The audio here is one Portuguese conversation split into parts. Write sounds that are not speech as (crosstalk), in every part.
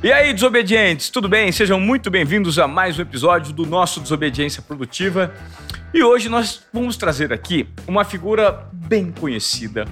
E aí, desobedientes, tudo bem? Sejam muito bem-vindos a mais um episódio do nosso Desobediência Produtiva. E hoje nós vamos trazer aqui uma figura bem conhecida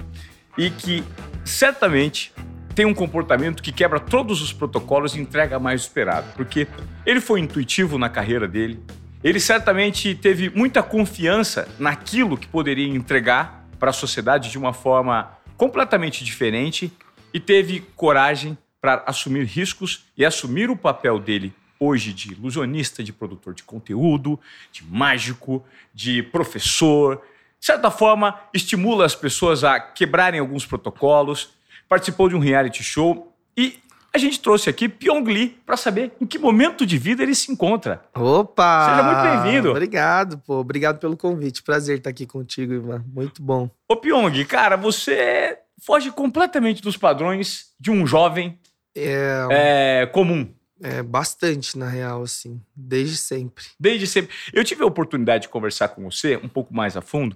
e que certamente tem um comportamento que quebra todos os protocolos e entrega mais esperado, porque ele foi intuitivo na carreira dele, ele certamente teve muita confiança naquilo que poderia entregar para a sociedade de uma forma completamente diferente e teve coragem para assumir riscos e assumir o papel dele hoje de ilusionista, de produtor de conteúdo, de mágico, de professor. De certa forma, estimula as pessoas a quebrarem alguns protocolos. Participou de um reality show e a gente trouxe aqui Pyong Lee para saber em que momento de vida ele se encontra. Opa! Seja muito bem-vindo. Obrigado, pô. Obrigado pelo convite. Prazer estar aqui contigo, Ivan. Muito bom. Ô Pyong, cara, você foge completamente dos padrões de um jovem É, é, comum. é bastante, na real, assim. Desde sempre. Desde sempre. Eu tive a oportunidade de conversar com você um pouco mais a fundo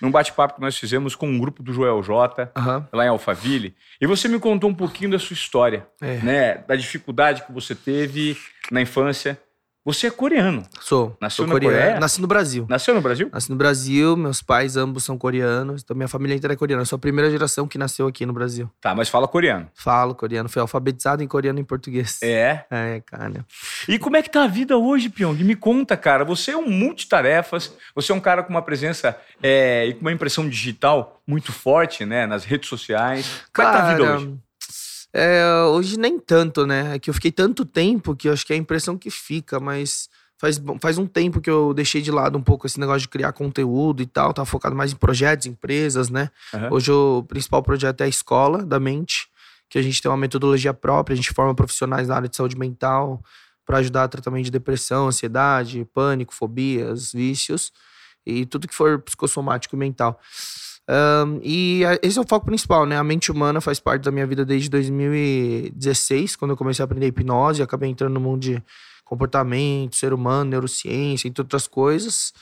num bate-papo que nós fizemos com um grupo do Joel J, Aham. lá em Alphaville, e você me contou um pouquinho da sua história, É. né? Da dificuldade que você teve na infância. Você é coreano. Sou. Nasceu na coreano. Coreia? Nasci no Brasil. Nasceu no Brasil? Nasci no Brasil, meus pais ambos são coreanos, então minha família inteira é coreana. Eu sou a primeira geração que nasceu aqui no Brasil. Tá, mas fala coreano. Falo coreano, fui alfabetizado em coreano e em português. É. É, cara. E como é que tá a vida hoje, Pyong? Me conta, cara. Você é um multitarefas, você é um cara com uma presença é, e com uma impressão digital muito forte, né? Nas redes sociais. Como é que tá a vida Cara, hoje? É, hoje nem tanto, né? É que eu fiquei tanto tempo que eu acho que é a impressão que fica, mas faz, faz um tempo que eu deixei de lado um pouco esse negócio de criar conteúdo e tal, tava focado mais em projetos, empresas, né? Aham. Hoje o principal projeto é a escola da mente, que a gente tem uma metodologia própria, a gente forma profissionais na área de saúde mental para ajudar a tratamento de depressão, ansiedade, pânico, fobias, vícios e tudo que for psicossomático e mental. Ahn, e esse é o foco principal, né? A mente humana faz parte da minha vida desde 2016, quando eu comecei a aprender hipnose, acabei entrando no mundo de comportamento, ser humano, neurociência, entre outras coisas.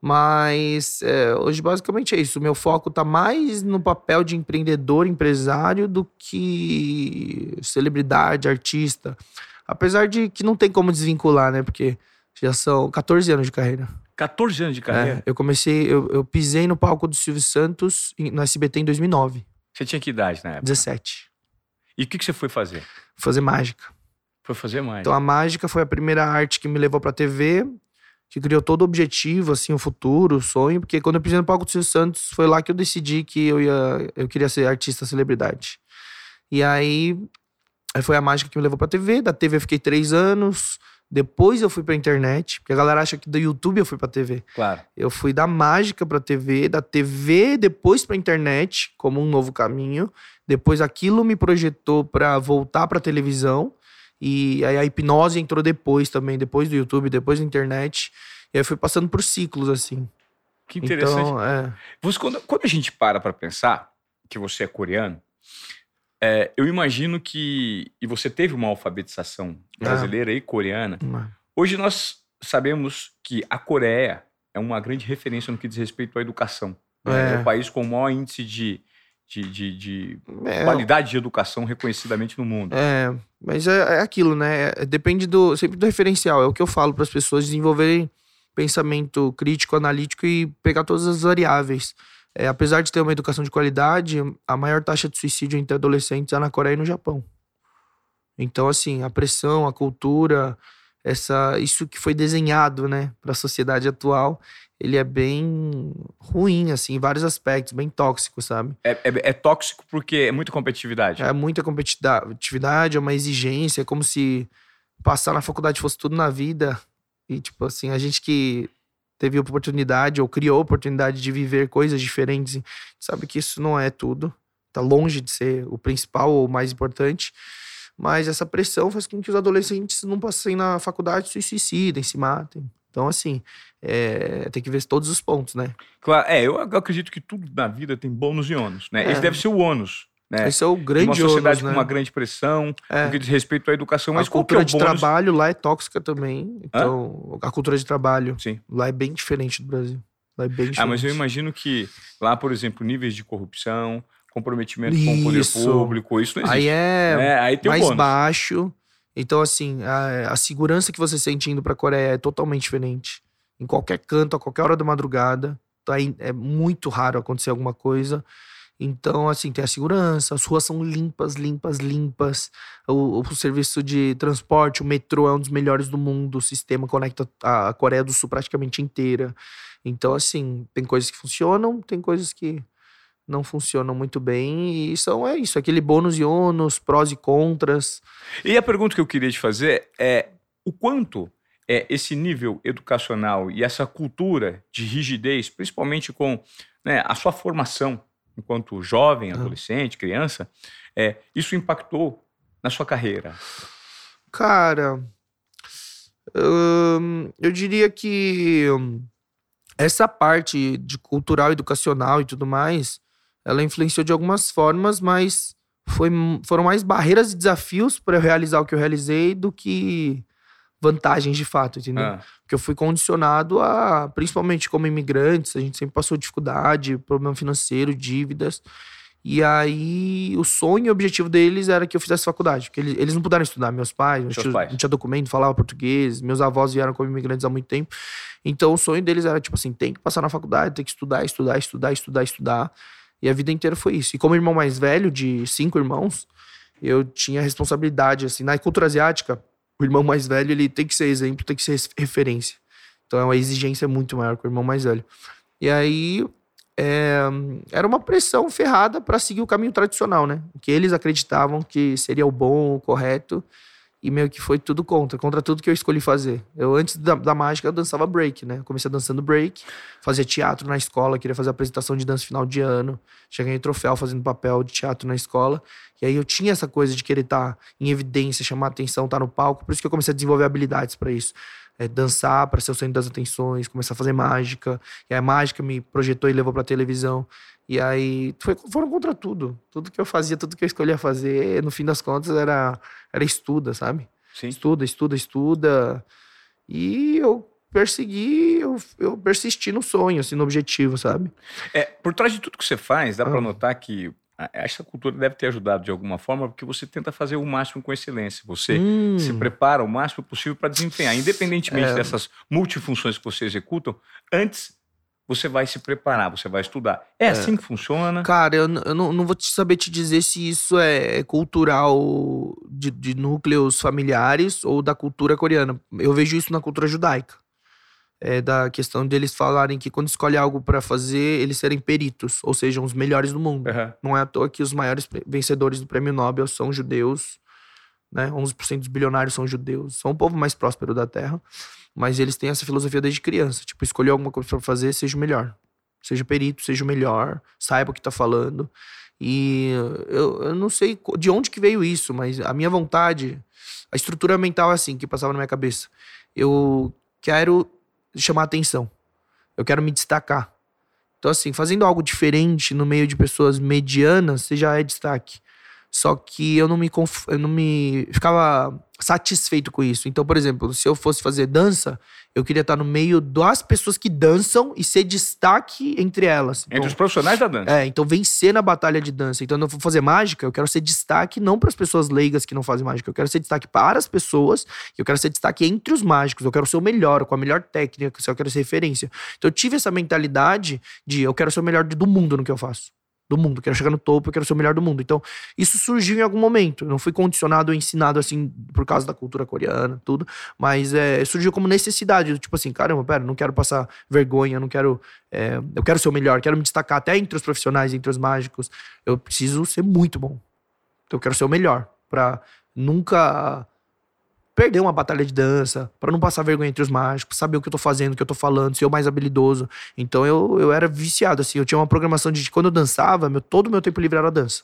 Mas é, hoje basicamente é isso. O meu foco tá mais no papel de empreendedor, empresário, do que celebridade, artista. Apesar de que não tem como desvincular, né? Porque já são 14 anos de carreira. 14 anos de carreira. É, eu comecei, eu, eu pisei no palco do Silvio Santos no SBT em 2009, Você tinha que idade na época? 17. E o que, que você foi fazer? Fazer mágica. Foi fazer mais. Então a mágica foi a primeira arte que me levou pra TV, que criou todo o objetivo, assim, o futuro, o sonho, porque quando eu pisei no palco do Silvio Santos, foi lá que eu decidi que eu ia, eu queria ser artista celebridade. E aí, aí foi a mágica que me levou pra TV, da TV eu fiquei três anos, depois eu fui pra internet, porque a galera acha que do YouTube eu fui pra TV. Claro. Eu fui da mágica pra TV, da TV depois pra internet, como um novo caminho. Depois aquilo me projetou pra voltar pra televisão. E aí a hipnose entrou depois também, depois do YouTube, depois da internet. E aí fui passando por ciclos, assim. Que interessante. Então, é. Você, quando, quando a gente para pra pensar que você é coreano, é, eu imagino que. E você teve uma alfabetização Ah. brasileira e coreana. uma- Hoje nós sabemos que a Coreia é uma grande referência no que diz respeito à educação. né? É. É o país com o maior índice de, de, de- de É, qualidade de educação reconhecidamente no mundo. É, mas é, é aquilo, né? É- depende do sempre do referencial. É o que eu falo para as pessoas desenvolverem pensamento crítico, analítico e pegar todas as variáveis. É, apesar de ter uma educação de qualidade, a maior taxa de suicídio entre adolescentes é na Coreia e no Japão. Então, assim, a pressão, a cultura, essa, isso que foi desenhado, né, para a sociedade atual, ele é bem ruim, assim, em vários aspectos, bem tóxico, sabe? É, é- é tóxico porque é muita competitividade. É muita competitividade, é uma exigência, é como se passar na faculdade fosse tudo na vida. E, tipo assim, a gente que teve oportunidade ou criou oportunidade de viver coisas diferentes, sabe que isso não é tudo. Tá longe de ser o principal ou o mais importante. Mas essa pressão faz com que os adolescentes não passem na faculdade, se suicidem, se matem. Então, assim, é, tem que ver todos os pontos, né? Claro, é, eu ac- acredito que tudo na vida tem bônus e ônus, né? É. Esse deve ser o ônus, né? Esse é o De grande uma sociedade ônus, né? com uma grande pressão, É. no que diz respeito à educação, mas a qual é cultura o de trabalho lá é tóxica também. Então, a cultura de trabalho Sim. lá é bem diferente do Brasil. Lá é bem diferente. Ah, mas eu imagino que lá, por exemplo, níveis de corrupção, comprometimento com o poder Isso. público, isso não existe. Aí é né? Aí tem mais bônus. baixo Então, assim, a, a segurança que você sente indo pra Coreia é totalmente diferente. Em qualquer canto, a qualquer hora da madrugada. Tá, é muito raro acontecer alguma coisa. Então, assim, tem a segurança, as ruas são limpas, limpas, limpas. O, o, serviço de transporte, o metrô é um dos melhores do mundo. O sistema conecta a Coreia do Sul praticamente inteira. Então, assim, tem coisas que funcionam, tem coisas que não funcionam muito bem. E são, é isso, aquele bônus e ônus, prós e contras. E a pergunta que eu queria te fazer é o quanto é esse nível educacional e essa cultura de rigidez, principalmente com né, a sua formação enquanto jovem, adolescente, criança, é, isso impactou na sua carreira? Cara, hum, eu diria que essa parte de cultural, educacional e tudo mais, ela influenciou de algumas formas, mas foi, foram mais barreiras e desafios para eu realizar o que eu realizei do que vantagens de fato, entendeu? Ah. Porque eu fui condicionado a, principalmente como imigrantes, a gente sempre passou dificuldade, problema financeiro, dívidas. E aí, o sonho e o objetivo deles era que eu fizesse faculdade. Porque eles, eles não puderam estudar. Meus pais, meus tios, pais. não tinha documento, falava português. Meus avós vieram como imigrantes há muito tempo. Então, o sonho deles era, tipo assim, tem que passar na faculdade, tem que estudar, estudar, estudar, estudar, estudar. E a vida inteira foi isso. E como irmão mais velho, de cinco irmãos, eu tinha responsabilidade, assim, na cultura asiática, o irmão mais velho, ele tem que ser exemplo, tem que ser referência. Então é uma exigência muito maior com o irmão mais velho. E aí é, era uma pressão ferrada para seguir o caminho tradicional, né? Que eles acreditavam que seria o bom, o correto. E meio que foi tudo contra, contra tudo que eu escolhi fazer. Eu, antes da, da mágica, eu dançava break, né? Comecei dançando break, fazia teatro na escola, queria fazer apresentação de dança final de ano. Cheguei em troféu fazendo papel de teatro na escola. E aí eu tinha essa coisa de querer estar tá em evidência, chamar atenção, estar tá no palco. Por isso que eu comecei a desenvolver habilidades para isso. É, dançar para ser o centro das atenções, começar a fazer mágica. E a mágica me projetou e levou para televisão. E aí foi, foram contra tudo. Tudo que eu fazia, tudo que eu escolhia fazer, no fim das contas, era, era estuda, sabe? Sim. Estuda, estuda, estuda. E eu persegui, eu, eu persisti no sonho, assim, no objetivo, sabe? É, por trás de tudo que você faz, dá ah. para notar que essa cultura deve ter ajudado de alguma forma, porque você tenta fazer o máximo com excelência. Você hum. se prepara o máximo possível para desempenhar, independentemente é. dessas multifunções que você executa, antes você vai se preparar, você vai estudar. É, é. assim que funciona? Cara, eu, eu não, não, vou te saber te dizer se isso é cultural de, de, núcleos familiares ou da cultura coreana. Eu vejo isso na cultura judaica. É da questão deles falarem que quando escolhe algo para fazer, eles serem peritos, ou seja, os melhores do mundo. Uhum. Não é à toa que os maiores vencedores do prêmio Nobel são judeus, né? 11% dos bilionários são judeus, são o povo mais próspero da Terra. Mas eles têm essa filosofia desde criança. Tipo, escolher alguma coisa para fazer, seja o melhor. Seja perito, seja o melhor, saiba o que tá falando. E eu, eu não sei de onde que veio isso, mas a minha vontade, a estrutura mental é assim, que passava na minha cabeça. Eu quero chamar atenção. Eu quero me destacar. Então, assim, fazendo algo diferente no meio de pessoas medianas, você já é destaque. Só que eu não me, conf... eu não me ficava satisfeito com isso. Então, por exemplo, se eu fosse fazer dança, eu queria estar no meio das pessoas que dançam e ser destaque entre elas. Então, entre os profissionais da dança. É, então vencer na batalha de dança. Então, eu vou fazer mágica, eu quero ser destaque não para as pessoas leigas que não fazem mágica, eu quero ser destaque para as pessoas, eu quero ser destaque entre os mágicos, eu quero ser o melhor, com a melhor técnica, eu quero ser referência. Então, eu tive essa mentalidade de eu quero ser o melhor do mundo no que eu faço do mundo, quero chegar no topo, eu quero ser o melhor do mundo. Então, isso surgiu em algum momento. não fui condicionado ou ensinado assim por causa da cultura coreana, tudo, mas é, surgiu como necessidade, tipo assim, caramba, pera, não quero passar vergonha, não quero, é, eu quero ser o melhor, quero me destacar até entre os profissionais, entre os mágicos. Eu preciso ser muito bom. Então, eu quero ser o melhor para nunca perder uma batalha de dança, para não passar vergonha entre os mágicos, saber o que eu tô fazendo, o que eu tô falando, ser o mais habilidoso. Então eu, eu era viciado, assim. Eu tinha uma programação de quando eu dançava, meu, todo o meu tempo livre era dança.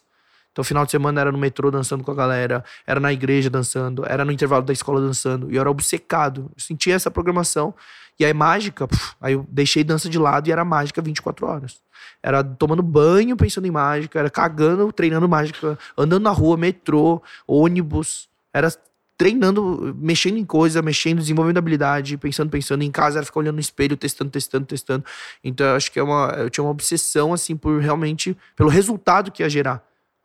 Então, final de semana era no metrô dançando com a galera, era na igreja dançando, era no intervalo da escola dançando. E eu era obcecado. Eu sentia essa programação. E aí, mágica, puf, aí eu deixei dança de lado e era mágica 24 horas. Era tomando banho pensando em mágica, era cagando, treinando mágica, andando na rua, metrô, ônibus. Era treinando, mexendo em coisa, mexendo, desenvolvendo habilidade, pensando, pensando. Em casa era ficar olhando no espelho, testando, testando, testando. Então eu acho que é uma, eu tinha uma obsessão, assim, por realmente, pelo resultado que ia gerar.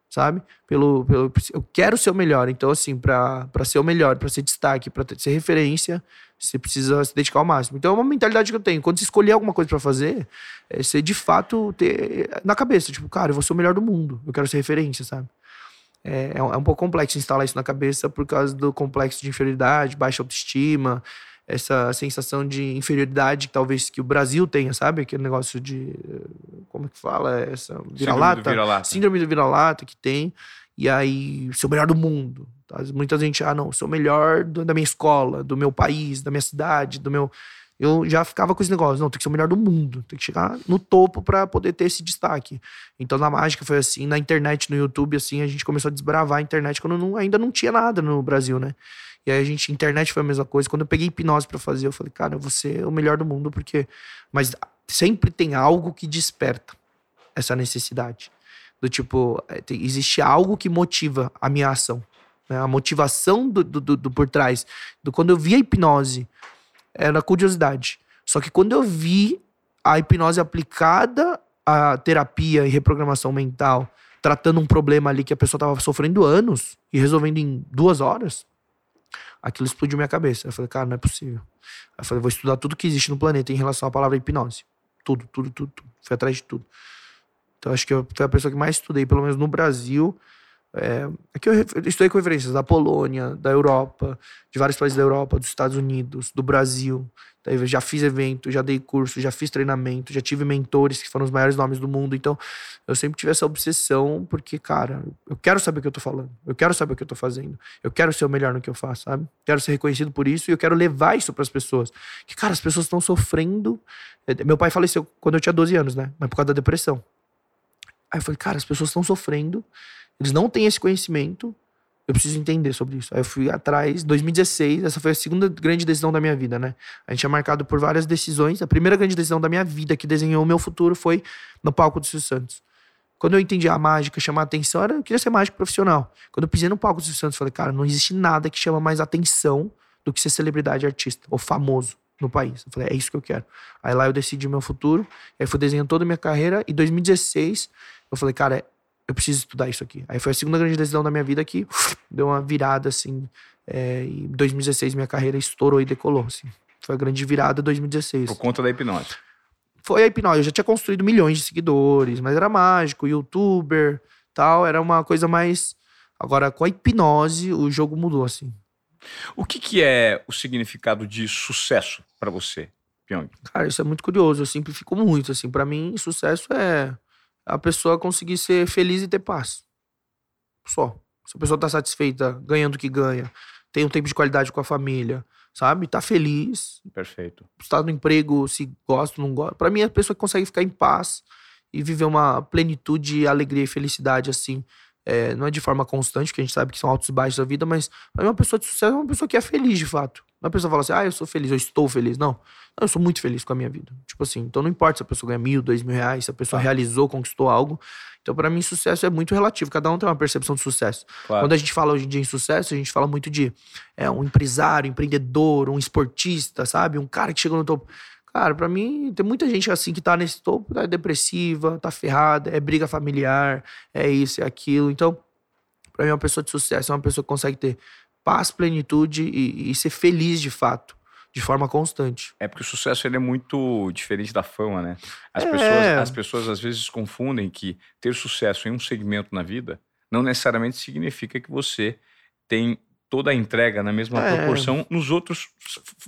sabe? Pelo, pelo, eu quero ser o melhor. Então, assim, para ser o melhor, para ser destaque, para ser referência, você precisa se dedicar ao máximo. Então, é uma mentalidade que eu tenho. Quando você escolher alguma coisa para fazer, é você de fato ter na cabeça, tipo, cara, eu vou ser o melhor do mundo. Eu quero ser referência, sabe? É, é um, é um pouco complexo instalar isso na cabeça por causa do complexo de inferioridade, baixa autoestima, essa sensação de inferioridade que talvez que o Brasil tenha, sabe? Aquele negócio de. Como é que fala? Essa vira-lata. Vira Síndrome do vira-lata que tem. E aí, ser o melhor do mundo. Tá? Muita gente, ah, não, sou o melhor do, da minha escola, do meu país, da minha cidade, do meu. Eu já ficava com esse negócio, não, tem que ser o melhor do mundo, tem que chegar no topo para poder ter esse destaque. Então na mágica foi assim, na internet, no YouTube, assim, a gente começou a desbravar a internet quando não, ainda não tinha nada no Brasil, né? E aí a gente, internet foi a mesma coisa. Quando eu peguei hipnose para fazer, eu falei, cara, eu vou ser o melhor do mundo, porque. Mas sempre tem algo que desperta essa necessidade. Do tipo, é, existe algo que motiva a minha ação. Né? A motivação do, do, do, do por trás. Do, quando eu vi a hipnose, era curiosidade. Só que quando eu vi a hipnose aplicada à terapia e reprogramação mental, tratando um problema ali que a pessoa estava sofrendo anos e resolvendo em duas horas, aquilo explodiu minha cabeça. Eu falei, cara, não é possível. Eu falei, vou estudar tudo que existe no planeta em relação à palavra hipnose. Tudo, tudo, tudo, tudo. Fui atrás de tudo. Então acho que eu fui a pessoa que mais estudei, pelo menos no Brasil. É, aqui é eu estudei com referências da Polônia, da Europa, de vários países da Europa, dos Estados Unidos, do Brasil, Daí já fiz evento, já dei curso, já fiz treinamento, já tive mentores que foram os maiores nomes do mundo. Então, eu sempre tive essa obsessão, porque, cara, eu quero saber o que eu tô falando. Eu quero saber o que eu tô fazendo. Eu quero ser o melhor no que eu faço, sabe? Quero ser reconhecido por isso e eu quero levar isso para as pessoas. Que, cara, as pessoas estão sofrendo. É, meu pai faleceu quando eu tinha 12 anos, né? Mas por causa da depressão. Aí eu falei, cara, as pessoas estão sofrendo, eles não têm esse conhecimento, eu preciso entender sobre isso. Aí eu fui atrás, 2016, essa foi a segunda grande decisão da minha vida, né? A gente tinha marcado por várias decisões. A primeira grande decisão da minha vida que desenhou o meu futuro foi no palco do Silvio Santos. Quando eu entendi a mágica, chamar a atenção, eu queria ser mágico profissional. Quando eu pisei no palco do Silvio Santos, falei, cara, não existe nada que chama mais atenção do que ser celebridade artista ou famoso no país. Eu falei, é isso que eu quero. Aí lá eu decidi o meu futuro, aí fui desenhando toda a minha carreira. E 2016, eu falei, cara, eu preciso estudar isso aqui. Aí foi a segunda grande decisão da minha vida que deu uma virada, assim. É, em 2016, minha carreira estourou e decolou, assim. Foi a grande virada 2016. Por conta da hipnose. Foi a hipnose. Eu já tinha construído milhões de seguidores, mas era mágico, youtuber, tal. Era uma coisa mais. Agora, com a hipnose, o jogo mudou, assim. O que, que é o significado de sucesso para você, Pyong? Cara, isso é muito curioso. Eu simplifico muito, assim. para mim, sucesso é a pessoa conseguir ser feliz e ter paz. Só. Se a pessoa tá satisfeita, ganhando o que ganha, tem um tempo de qualidade com a família, sabe? Tá feliz. Perfeito. Está no emprego, se gosta, não gosta. Para mim, a pessoa que consegue ficar em paz e viver uma plenitude, alegria e felicidade, assim, é, não é de forma constante, que a gente sabe que são altos e baixos da vida, mas mim, uma pessoa de sucesso é uma pessoa que é feliz, de fato. Não é uma pessoa fala assim, ah, eu sou feliz, eu estou feliz. Não. Eu sou muito feliz com a minha vida. Tipo assim, então não importa se a pessoa ganha mil, dois mil reais, se a pessoa realizou, conquistou algo. Então, para mim, sucesso é muito relativo. Cada um tem uma percepção de sucesso. Claro. Quando a gente fala hoje em dia em sucesso, a gente fala muito de é, um empresário, um empreendedor, um esportista, sabe? Um cara que chegou no topo. Cara, para mim, tem muita gente assim que tá nesse topo, tá depressiva, tá ferrada, é briga familiar, é isso, é aquilo. Então, para mim, uma pessoa de sucesso é uma pessoa que consegue ter paz, plenitude e, e ser feliz de fato de forma constante. É porque o sucesso ele é muito diferente da fama, né? As, é. pessoas, as pessoas às vezes confundem que ter sucesso em um segmento na vida não necessariamente significa que você tem toda a entrega na mesma é. proporção nos outros,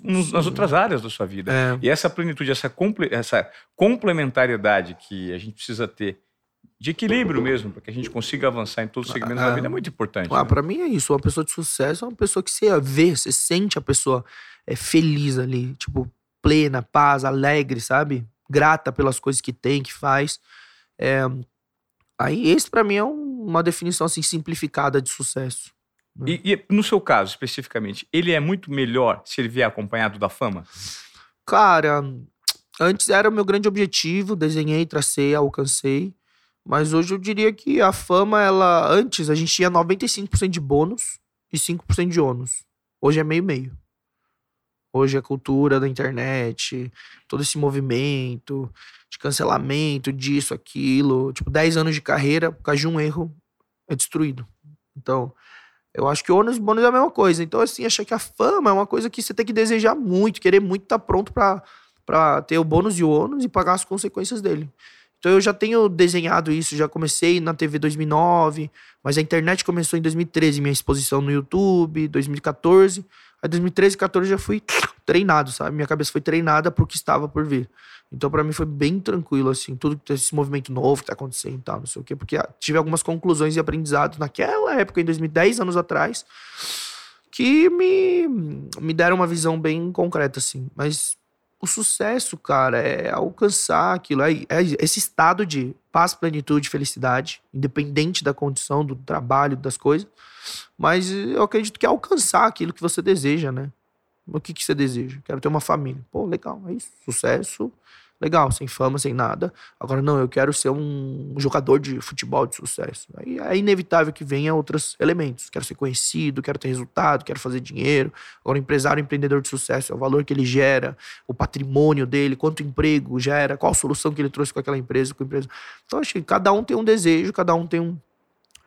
nos, nas outras áreas da sua vida. É. E essa plenitude, essa, comple, essa complementariedade que a gente precisa ter de equilíbrio mesmo, para que a gente consiga avançar em todos os segmentos ah, da vida é muito importante. Ah, né? Para mim é isso. Uma pessoa de sucesso é uma pessoa que você vê, você sente a pessoa é, feliz ali, tipo, plena, paz, alegre, sabe? Grata pelas coisas que tem, que faz. É, aí esse para mim é um, uma definição assim simplificada de sucesso. Né? E, e, no seu caso especificamente, ele é muito melhor se ele vier acompanhado da fama? Cara, antes era o meu grande objetivo, desenhei, tracei, alcancei. Mas hoje eu diria que a fama, ela. Antes a gente tinha 95% de bônus e 5% de ônus. Hoje é meio-meio. Hoje a cultura da internet, todo esse movimento de cancelamento disso, aquilo. Tipo, 10 anos de carreira, por causa de um erro, é destruído. Então, eu acho que ônus e bônus é a mesma coisa. Então, assim, achei que a fama é uma coisa que você tem que desejar muito, querer muito estar tá pronto para ter o bônus e o ônus e pagar as consequências dele. Então eu já tenho desenhado isso, já comecei na TV 2009, mas a internet começou em 2013, minha exposição no YouTube, 2014. Aí 2013 e 2014 já fui treinado, sabe? Minha cabeça foi treinada pro que estava por vir. Então para mim foi bem tranquilo, assim, tudo esse movimento novo que tá acontecendo e tal, não sei o quê, porque tive algumas conclusões e aprendizados naquela época, em 2010 anos atrás, que me, me deram uma visão bem concreta, assim. Mas o sucesso, cara, é alcançar aquilo, é, é, esse estado de paz, plenitude, felicidade, independente da condição, do trabalho, das coisas. Mas eu acredito que é alcançar aquilo que você deseja, né? O que, que você deseja? Quero ter uma família. Pô, legal, é isso. Sucesso, legal, sem fama, sem nada. Agora, não, eu quero ser um jogador de futebol de sucesso. Aí é inevitável que venha outros elementos. Quero ser conhecido, quero ter resultado, quero fazer dinheiro. Agora, empresário, empreendedor de sucesso, é o valor que ele gera, o patrimônio dele, quanto emprego gera, qual solução que ele trouxe com aquela empresa, com a empresa. Então, acho que cada um tem um desejo, cada um tem um,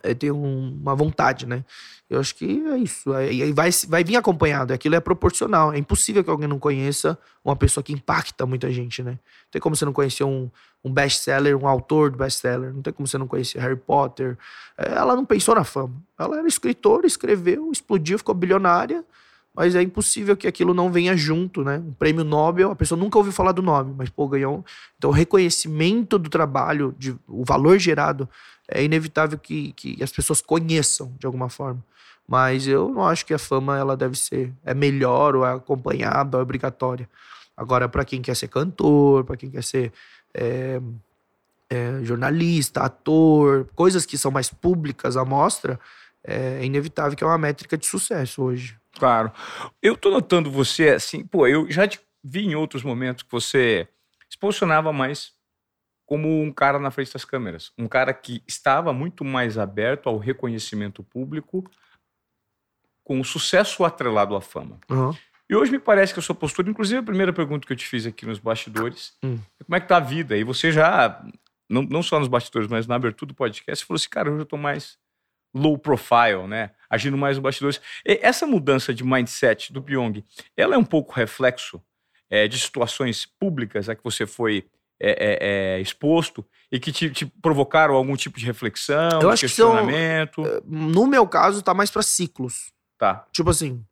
é, tem um, uma vontade, né? Eu acho que é isso. Aí vai, vai vir acompanhado. Aquilo é proporcional. É impossível que alguém não conheça uma pessoa que impacta muita gente, né? Não tem como você não conhecer um, um best-seller, um autor do best-seller. Não tem como você não conhecer Harry Potter. É, ela não pensou na fama. Ela era escritora, escreveu, explodiu, ficou bilionária. Mas é impossível que aquilo não venha junto, né? Um prêmio Nobel, a pessoa nunca ouviu falar do nome, mas, pô, ganhou. Então, o reconhecimento do trabalho, de, o valor gerado é inevitável que, que as pessoas conheçam de alguma forma. Mas eu não acho que a fama ela deve ser é melhor ou é acompanhada é obrigatória. Agora, para quem quer ser cantor, para quem quer ser é, é, jornalista, ator, coisas que são mais públicas à mostra, é inevitável que é uma métrica de sucesso hoje. Claro. Eu tô notando você assim, pô, eu já te vi em outros momentos que você se posicionava mais como um cara na frente das câmeras. Um cara que estava muito mais aberto ao reconhecimento público, com o sucesso atrelado à fama. Uhum. E hoje me parece que a sua postura, inclusive a primeira pergunta que eu te fiz aqui nos bastidores, hum. é como é que tá a vida? E você já, não, não só nos bastidores, mas na abertura do podcast, você falou assim, cara, hoje eu tô mais low profile, né? Agindo mais nos bastidores. E essa mudança de mindset do Pyong, ela é um pouco reflexo é, de situações públicas a que você foi é, é, é, exposto e que te, te, provocaram algum tipo de reflexão, Eu acho questionamento? Que são, no meu caso, tá mais para ciclos. Tá. Tipo assim,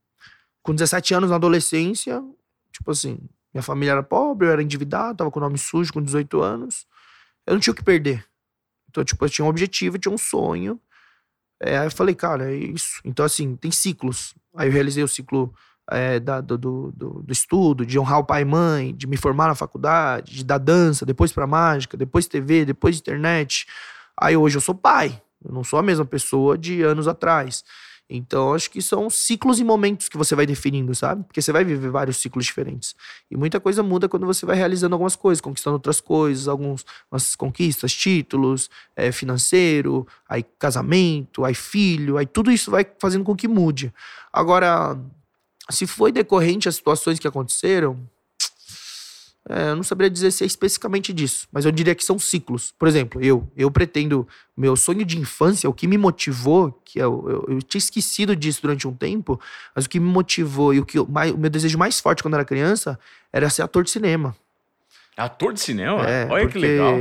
com 17 anos na adolescência, tipo assim, minha família era pobre, eu era endividado, tava com o nome sujo com 18 anos. Eu não tinha o que perder. Então, tipo, eu tinha um objetivo, eu tinha um sonho. É, aí eu falei, cara, é isso. Então, assim, tem ciclos. Aí eu realizei o ciclo é, da, do, do, do, estudo, de honrar o pai e mãe, de me formar na faculdade, de dar dança, depois pra mágica, depois TV, depois internet. Aí hoje eu sou pai, eu não sou a mesma pessoa de anos atrás. Então, acho que são ciclos e momentos que você vai definindo, sabe? Porque você vai viver vários ciclos diferentes. E muita coisa muda quando você vai realizando algumas coisas, conquistando outras coisas, algumas conquistas, títulos, é, financeiro, aí casamento, aí filho, aí tudo isso vai fazendo com que mude. Agora, se foi decorrente às situações que aconteceram, é, eu não saberia dizer se é especificamente disso, mas eu diria que são ciclos. Por exemplo, eu, eu pretendo, meu sonho de infância, o que me motivou, que eu, eu, eu tinha esquecido disso durante um tempo, mas o que me motivou e o que eu, mais, o meu desejo mais forte quando era criança era ser ator de cinema. Ator de cinema? É, Olha que legal.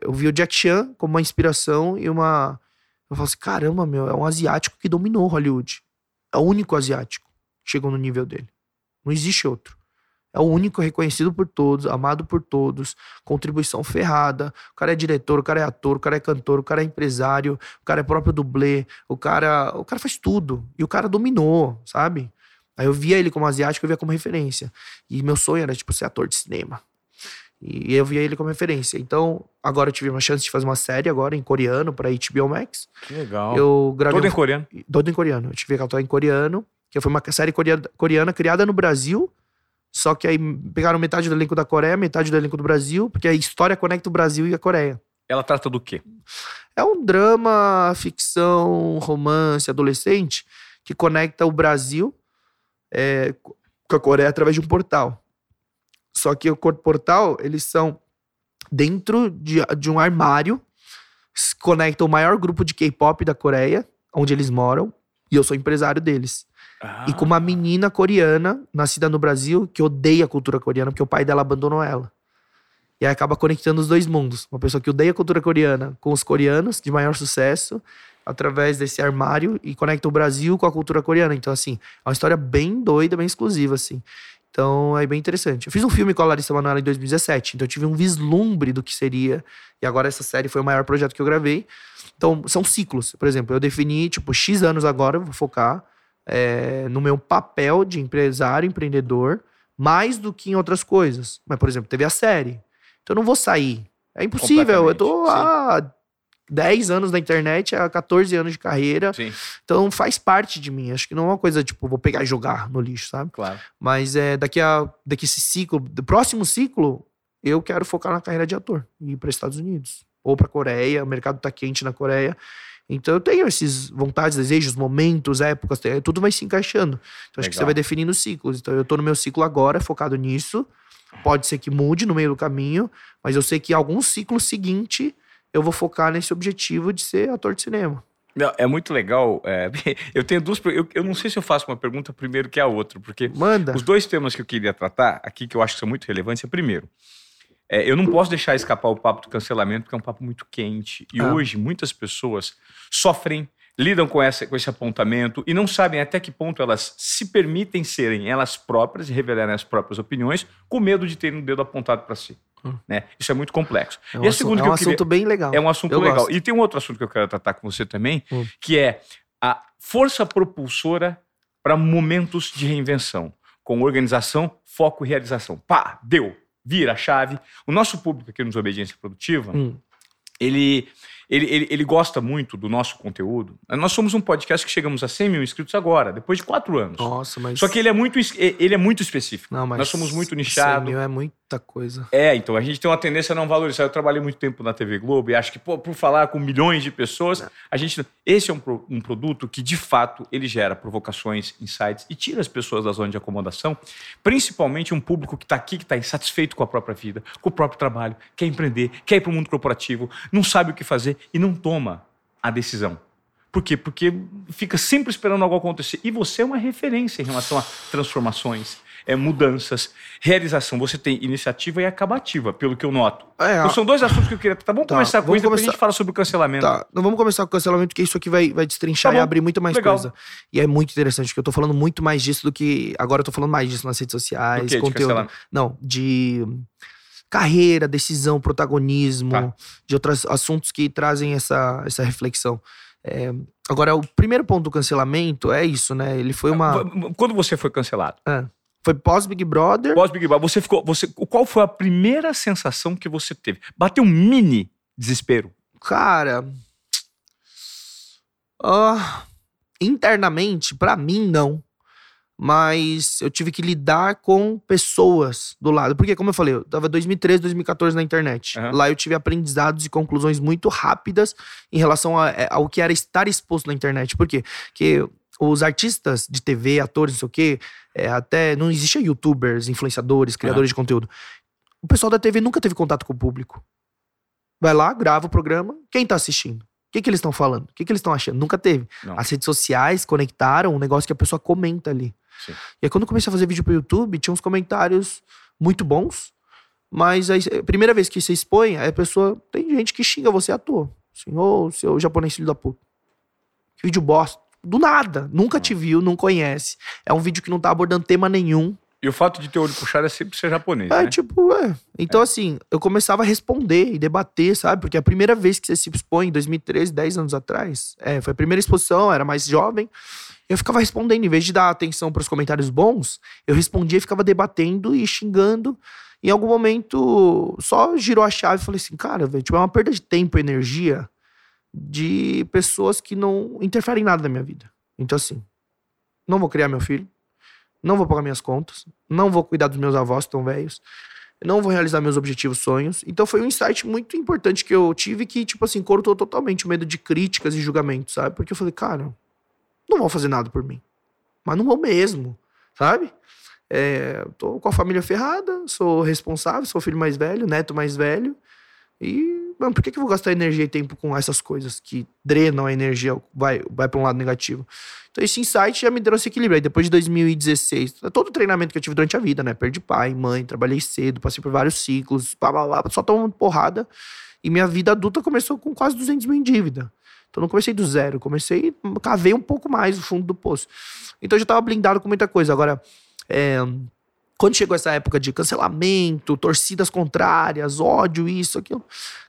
Eu vi o Jack Chan como uma inspiração e uma. Eu falo assim: caramba, meu, é um asiático que dominou Hollywood. É o único asiático chegou no nível dele. Não existe outro. É o único reconhecido por todos, amado por todos, contribuição ferrada. O cara é diretor, o cara é ator, o cara é cantor, o cara é empresário, o cara é próprio dublê, o cara, o cara faz tudo. E o cara dominou, sabe? Aí eu via ele como asiático, eu via como referência. E meu sonho era, tipo, ser ator de cinema. E eu via ele como referência. Então, agora eu tive uma chance de fazer uma série agora em coreano para HBO Max. Que legal. Eu gravei Todo em coreano? Todo em coreano. Eu tive que atuar em coreano que foi uma série coreana criada no Brasil, só que aí pegaram metade do elenco da Coreia, metade do elenco do Brasil, porque a história conecta o Brasil e a Coreia. Ela trata do quê? É um drama, ficção, romance, adolescente, que conecta o Brasil é, com a Coreia através de um portal. Só que o portal, eles são dentro de, de um armário conecta o maior grupo de K-pop da Coreia, onde eles moram, e eu sou empresário deles. E com uma menina coreana, nascida no Brasil, que odeia a cultura coreana, porque o pai dela abandonou ela. E aí acaba conectando os dois mundos. Uma pessoa que odeia a cultura coreana com os coreanos, de maior sucesso, através desse armário, e conecta o Brasil com a cultura coreana. Então, assim, é uma história bem doida, bem exclusiva, assim. Então, é bem interessante. Eu fiz um filme com a Larissa Manoela em 2017, então eu tive um vislumbre do que seria. E agora essa série foi o maior projeto que eu gravei. Então, são ciclos. Por exemplo, eu defini, tipo, X anos agora, eu vou focar é, no meu papel de empresário, empreendedor, mais do que em outras coisas. Mas, por exemplo, teve a série. Então, eu não vou sair. É impossível. Eu tô Completamente, há 10 anos na internet, há 14 anos de carreira. Sim, Então, faz parte de mim. Acho que não é uma coisa, tipo, vou pegar e jogar no lixo, sabe? claro. Mas é daqui a daqui esse ciclo, do próximo ciclo, eu quero focar na carreira de ator e ir para Estados Unidos ou para Coreia. O mercado tá quente na Coreia. Então eu tenho esses vontades, desejos, momentos, épocas, tem- tudo vai se encaixando. Então acho que você vai definindo ciclos. Então eu tô no meu ciclo agora, focado nisso. Pode ser que mude no meio do caminho, mas eu sei que algum ciclo seguinte eu vou focar nesse objetivo de ser ator de cinema. Não, é muito legal. é, (laughs) eu tenho duas. Eu, eu não sei se eu faço uma pergunta primeiro que a outra, porque Manda. os dois temas que eu queria tratar aqui, que eu acho que são muito relevantes, é primeiro. É, eu não posso deixar escapar o papo do cancelamento, porque é um papo muito quente. E Ah. hoje muitas pessoas sofrem, lidam com, essa, com esse apontamento e não sabem até que ponto elas se permitem serem elas próprias e revelarem as próprias opiniões, com medo de terem o dedo apontado para si. Hum. Né? Isso é muito complexo. É um, e a segunda é que um eu queria- assunto bem legal. é um assunto Eu legal. gosto. E tem um outro assunto que eu quero tratar com você também, Hum. que é a força propulsora para momentos de reinvenção, com organização, foco e realização. Pá, deu, vira a chave. O nosso público aqui nos Obediência Produtiva, Hum. ele, ele, ele, ele gosta muito do nosso conteúdo. Nós somos um podcast que chegamos a 100 mil inscritos agora, depois de quatro anos. Nossa, mas. Só que ele é muito, ele é muito específico. Não, mas Nós somos muito 100 nichados. mil é muita coisa. É, então a gente tem uma tendência a não valorizar. Eu trabalhei muito tempo na TV Globo e acho que pô, por falar com milhões de pessoas, a gente esse é um, um produto que de fato ele gera provocações, insights e tira as pessoas da zona de acomodação, principalmente um público que está aqui que está insatisfeito com a própria vida, com o próprio trabalho, quer empreender, quer ir para o mundo corporativo, não sabe o que fazer e não toma a decisão. Por quê? Porque fica sempre esperando algo acontecer. E você é uma referência em relação a transformações, é, mudanças, realização. Você tem iniciativa e acabativa, pelo que eu noto. É, Então, são dois assuntos que eu queria. Tá, vamos Tá, começar com vamos isso, depois a começar- gente fala sobre o cancelamento. Tá, não vamos começar com o cancelamento, porque isso aqui vai, vai destrinchar Tá e abrir muito mais legal. coisa. E é muito interessante, porque eu tô falando muito mais disso do que. Agora eu tô falando mais disso nas redes Do sociais, quê? De conteúdo. cancelamento? Não, de carreira, decisão, protagonismo, Tá. de outros assuntos que trazem essa, essa reflexão. É, agora, o primeiro ponto do cancelamento é isso, né? Ele foi uma. Quando você foi cancelado, Foi pós-Big Brother. pós Big Brother, você ficou. Você, qual foi a primeira sensação que você teve? Bateu um mini desespero. Cara. ah, internamente, pra mim, não. Mas eu tive que lidar com pessoas do lado. Porque, como eu falei, eu tava 2013, 2014 na internet. Aham. Lá eu tive aprendizados e conclusões muito rápidas em relação a- é, ao que era estar exposto na internet. Por quê? Porque os artistas de TV, atores, não sei o quê, é, até não existia youtubers, influenciadores, criadores de conteúdo. O pessoal da TV nunca teve contato com o público. Vai lá, grava o programa. Quem tá assistindo? O que, que eles estão falando? O que, que eles estão achando? Nunca teve. Não. As redes sociais conectaram um negócio que a pessoa comenta ali. Sim. E aí, quando eu comecei a fazer vídeo pro YouTube, tinha uns comentários muito bons. Mas aí, a primeira vez que você expõe, aí a pessoa. Tem gente que xinga você à toa. Assim, ô, seu japonês filho da puta. Que vídeo bosta. Do nada. Nunca te viu, não conhece. É um vídeo que não tá abordando tema nenhum. E o fato de ter olho puxado é sempre ser japonês, É, né? tipo, é. Então, assim, eu começava a responder e debater, sabe? Porque a primeira vez que você se expõe, em 2013, 10 anos atrás, é, foi a primeira exposição, era mais jovem. Eu ficava respondendo, em vez de dar atenção para os comentários bons, eu respondia e ficava debatendo e xingando. Em algum momento, só girou a chave e falei assim, cara, velho, tipo, é uma perda de tempo e energia de pessoas que não interferem em nada na minha vida. Então, assim, não vou criar meu filho, não vou pagar minhas contas, não vou cuidar dos meus avós que estão velhos, não vou realizar meus objetivos, sonhos. Então foi um insight muito importante que eu tive que, tipo assim, cortou totalmente o medo de críticas e julgamentos, sabe? Porque eu falei, cara, não vão fazer nada por mim. Mas não vão mesmo, sabe? É, tô com a família ferrada, sou responsável, sou filho mais velho, neto mais velho. E, mano, por que, que eu vou gastar energia e tempo com essas coisas que drenam a energia, vai, vai pra um lado negativo? Então esse insight já me deu esse equilíbrio. Aí depois de 2016, todo o treinamento que eu tive durante a vida, né? Perdi pai, mãe, trabalhei cedo, passei por vários ciclos, blá, blá, blá, só tomando porrada. E minha vida adulta começou com quase 200 mil em dívida. Então não comecei do zero, comecei, cavei um pouco mais o fundo do poço. Então eu já tava blindado com muita coisa. Agora, é, quando chegou essa época de cancelamento, torcidas contrárias, ódio, isso, aquilo,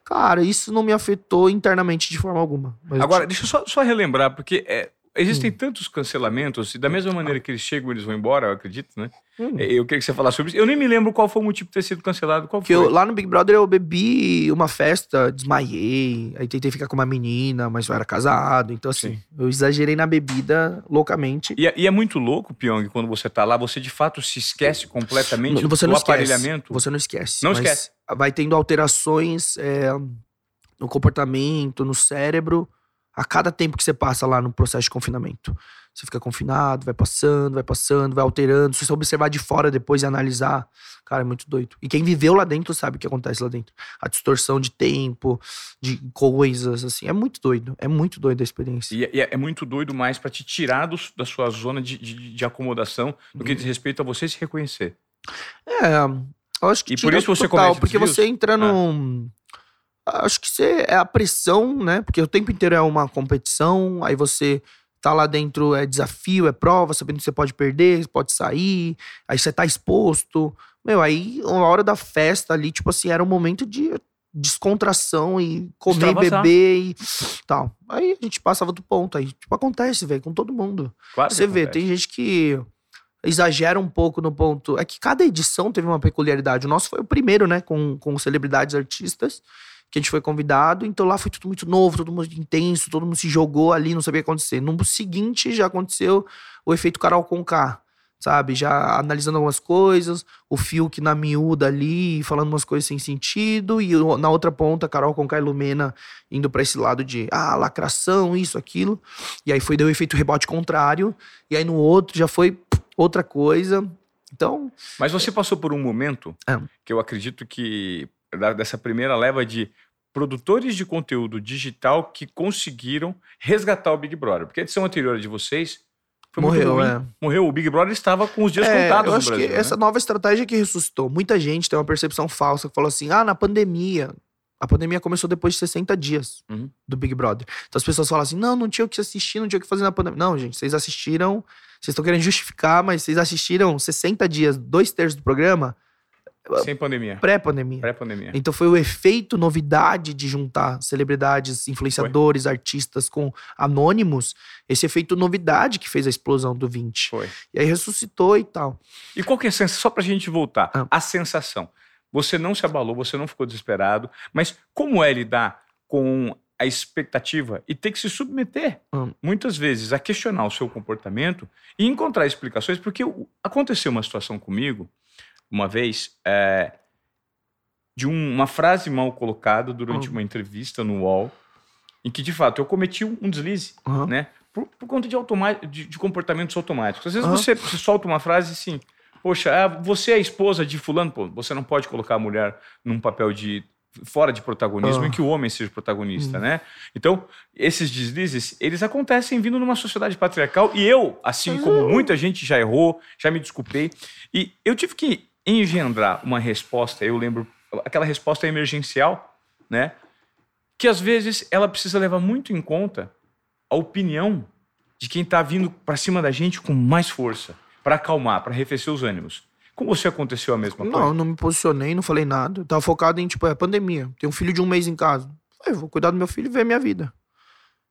cara, isso não me afetou internamente de forma alguma. Agora, eu... deixa eu só, só relembrar, porque é, Existem hum. tantos cancelamentos, e da mesma maneira que eles chegam, eles vão embora, eu acredito, né? Hum. Eu queria que você falasse sobre isso. Eu nem me lembro qual foi o motivo de ter sido cancelado. Qual foi? Eu, lá no Big Brother eu bebi uma festa, desmaiei, aí tentei ficar com uma menina, mas eu era casado. Então, assim, Sim. eu exagerei na bebida loucamente. E, é, e, é muito louco, Pyong, quando você tá lá, você de fato se esquece completamente você do não aparelhamento. Você não esquece. Não esquece. Vai tendo alterações é, no comportamento, no cérebro a cada tempo que você passa lá no processo de confinamento. Você fica confinado, vai passando, vai passando, vai alterando. Se você observar de fora depois e analisar, cara, é muito doido. E quem viveu lá dentro sabe o que acontece lá dentro. A distorção de tempo, de coisas, assim. É muito doido. É muito doido a experiência. E, é, é muito doido mais para te tirar do, da sua zona de, de, de acomodação no que diz respeito a você se reconhecer. É, eu acho que. E por isso você total, comete Porque você entra ah. Acho que você, é a pressão, né? Porque o tempo inteiro é uma competição, aí você tá lá dentro, é desafio, é prova, sabendo que você pode perder, pode sair, aí você tá exposto. Meu, aí, uma hora da festa ali, tipo assim, era um momento de descontração e comer, beber e tal. Aí a gente passava do ponto. Aí, tipo, acontece, velho, com todo mundo. Claro você vê, tem gente que exagera um pouco no ponto. É que cada edição teve uma peculiaridade. O nosso foi o primeiro, né? Com, com celebridades artistas que a gente foi convidado. Então lá foi tudo muito novo, todo mundo intenso, todo mundo se jogou ali, não sabia o que acontecer. No seguinte já aconteceu o efeito Carol Conká, sabe? Já analisando algumas coisas, o Fiuk na miúda ali, falando umas coisas sem sentido, e na outra ponta, Carol Conká e Lumena indo para esse lado de, ah, lacração, isso, aquilo. E aí foi deu o efeito rebote contrário, e aí no outro já foi outra coisa. Então. Mas você passou por um momento é. que eu acredito que dessa primeira leva de produtores de conteúdo digital que conseguiram resgatar o Big Brother. Porque a edição anterior de vocês morreu, é. Morreu. O Big Brother estava com os dias é, contados eu acho Brasil, que né? essa nova estratégia que ressuscitou. Muita gente tem uma percepção falsa que falou assim: ah, na pandemia. A pandemia começou depois de 60 dias uhum. do Big Brother. Então as pessoas falam assim: não, não tinha o que assistir, não tinha o que fazer na pandemia. Não, gente, vocês assistiram. Vocês estão querendo justificar, mas vocês assistiram 60 dias, dois terços do programa sem pandemia. Pré-pandemia. Pré-pandemia. Então foi o efeito novidade de juntar celebridades, influenciadores, foi. artistas com anônimos. Esse efeito novidade que fez a explosão do 20. Foi. E aí ressuscitou e tal. E qual que é a sensação? Só pra gente voltar. Ah. A sensação. Você não se abalou, você não ficou desesperado, mas como é lidar com a expectativa e ter que se submeter, hum. muitas vezes, a questionar o seu comportamento e encontrar explicações, porque aconteceu uma situação comigo uma vez é, de um, uma frase mal colocada durante uhum. uma entrevista no UOL, em que, de fato, eu cometi um deslize, uhum. né? Por, por, conta de, de, de, comportamentos automáticos. Às vezes uhum. você, você, solta uma frase assim, poxa, ah, você é a esposa de fulano, pô, você não pode colocar a mulher num papel de fora de protagonismo em que o homem seja protagonista, uhum. né? Então, esses deslizes, eles acontecem vindo numa sociedade patriarcal e eu, assim como muita gente já errou, já me desculpei, e eu tive que engendrar uma resposta, eu lembro, aquela resposta emergencial, né? Que às vezes ela precisa levar muito em conta a opinião de quem está vindo para cima da gente com mais força, para acalmar, para arrefecer os ânimos. Com você aconteceu a mesma coisa? Não, não me posicionei, não falei nada. Eu tava focado em, tipo, é pandemia. Tem um filho de um mês em casa. Eu vou cuidar do meu filho e ver a minha vida.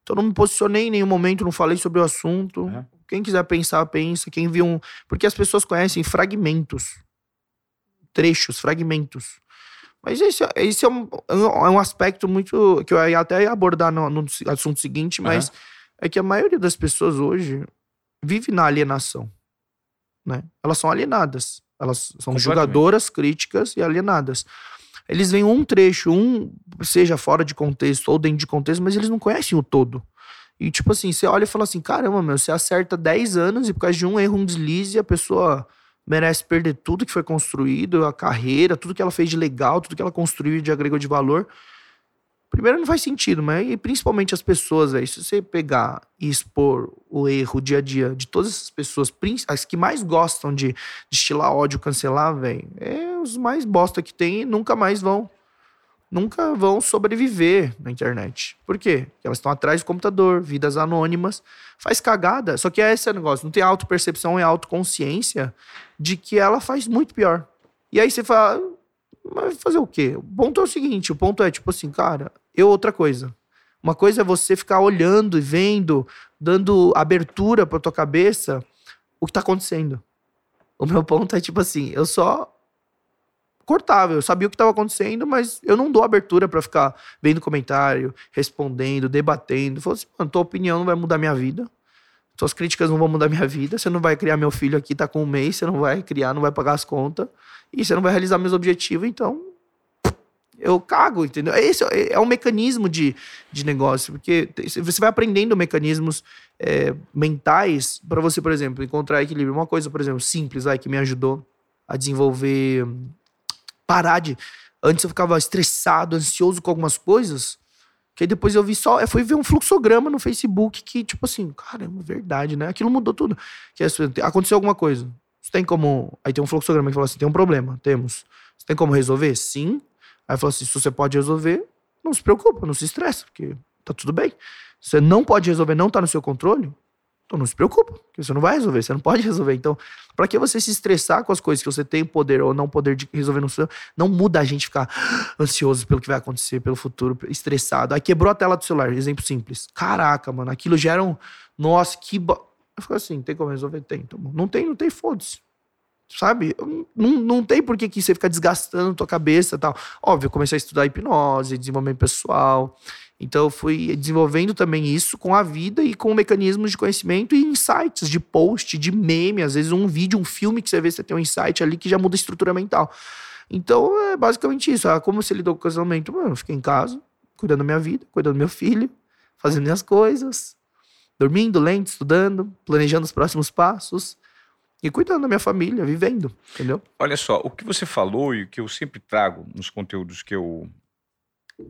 Então não me posicionei em nenhum momento, não falei sobre o assunto. Uhum. Quem quiser pensar, pensa. Quem viu um. Porque as pessoas conhecem fragmentos trechos, fragmentos. Mas esse, esse é, um, é um aspecto muito. que eu ia até abordar no, no assunto seguinte, mas uhum. é que a maioria das pessoas hoje vive na alienação. Né? Elas são alienadas. Elas são julgadoras, críticas e alienadas. Eles veem um trecho, um seja fora de contexto ou dentro de contexto, mas eles não conhecem o todo. E tipo assim, você olha e fala assim: caramba, meu, você acerta 10 anos e por causa de um erro, um deslize, a pessoa merece perder tudo que foi construído, a carreira, tudo que ela fez de legal, tudo que ela construiu de agregou de valor. Primeiro não faz sentido, mas e principalmente as pessoas, velho. Se você pegar e expor o erro o dia a dia de todas essas pessoas, as que mais gostam de destilar ódio, cancelar, velho, é os mais bosta que tem e nunca mais vão nunca vão sobreviver na internet. Por quê? Porque elas estão atrás do computador, vidas anônimas, faz cagada. Só que é esse negócio, não tem autopercepção e autoconsciência de que ela faz muito pior. E aí você fala, mas fazer o quê? O ponto é o seguinte, o ponto é tipo assim, cara, eu outra coisa. Uma coisa é você ficar olhando e vendo, dando abertura para tua cabeça o que tá acontecendo. O meu ponto é tipo assim, eu só cortava. Eu sabia o que estava acontecendo, mas eu não dou abertura para ficar vendo comentário, respondendo, debatendo. Falei assim, mano, tua opinião não vai mudar minha vida. Suas críticas não vão mudar minha vida. Você não vai criar meu filho aqui, tá com um mês, você não vai criar, não vai pagar as contas. E você não vai realizar meus objetivos, então. Eu cago, entendeu? Esse é, é um mecanismo de, de negócio, porque você vai aprendendo mecanismos é, mentais para você, por exemplo, encontrar equilíbrio. Uma coisa, por exemplo, simples, vai, que me ajudou a desenvolver parar de. Antes eu ficava estressado, ansioso com algumas coisas. Que aí depois eu vi só. Eu fui ver um fluxograma no Facebook que, tipo assim, caramba, verdade, né? Aquilo mudou tudo. Que é, aconteceu alguma coisa. Você tem como. Aí tem um fluxograma que fala assim: tem um problema, temos. Você tem como resolver? Sim. Aí falou assim: se você pode resolver, não se preocupa, não se estressa, porque tá tudo bem. Você não pode resolver, não tá no seu controle, então não se preocupa, que você não vai resolver, você não pode resolver. Então, para que você se estressar com as coisas que você tem poder ou não poder de resolver no seu, não muda a gente ficar ansioso pelo que vai acontecer, pelo futuro, estressado. Aí quebrou a tela do celular, exemplo simples. Caraca, mano, aquilo gera um, nossa, que bo... Eu fico assim, tem como resolver? Tem. Então, não tem, não tem, foda-se. Sabe? Não, não tem por que, que você fica desgastando tua cabeça e tal. Óbvio, comecei a estudar hipnose, desenvolvimento pessoal. Então eu fui desenvolvendo também isso com a vida e com mecanismos de conhecimento e insights de post, de meme, às vezes um vídeo, um filme que você vê, você tem um insight ali que já muda a estrutura mental. Então é basicamente isso. Ah, como você lidou com o casamento? Mano, eu fiquei em casa, cuidando da minha vida, cuidando do meu filho, fazendo minhas coisas, dormindo, lendo, estudando, planejando os próximos passos e cuidando da minha família, vivendo, entendeu? Olha só, o que você falou e o que eu sempre trago nos conteúdos que eu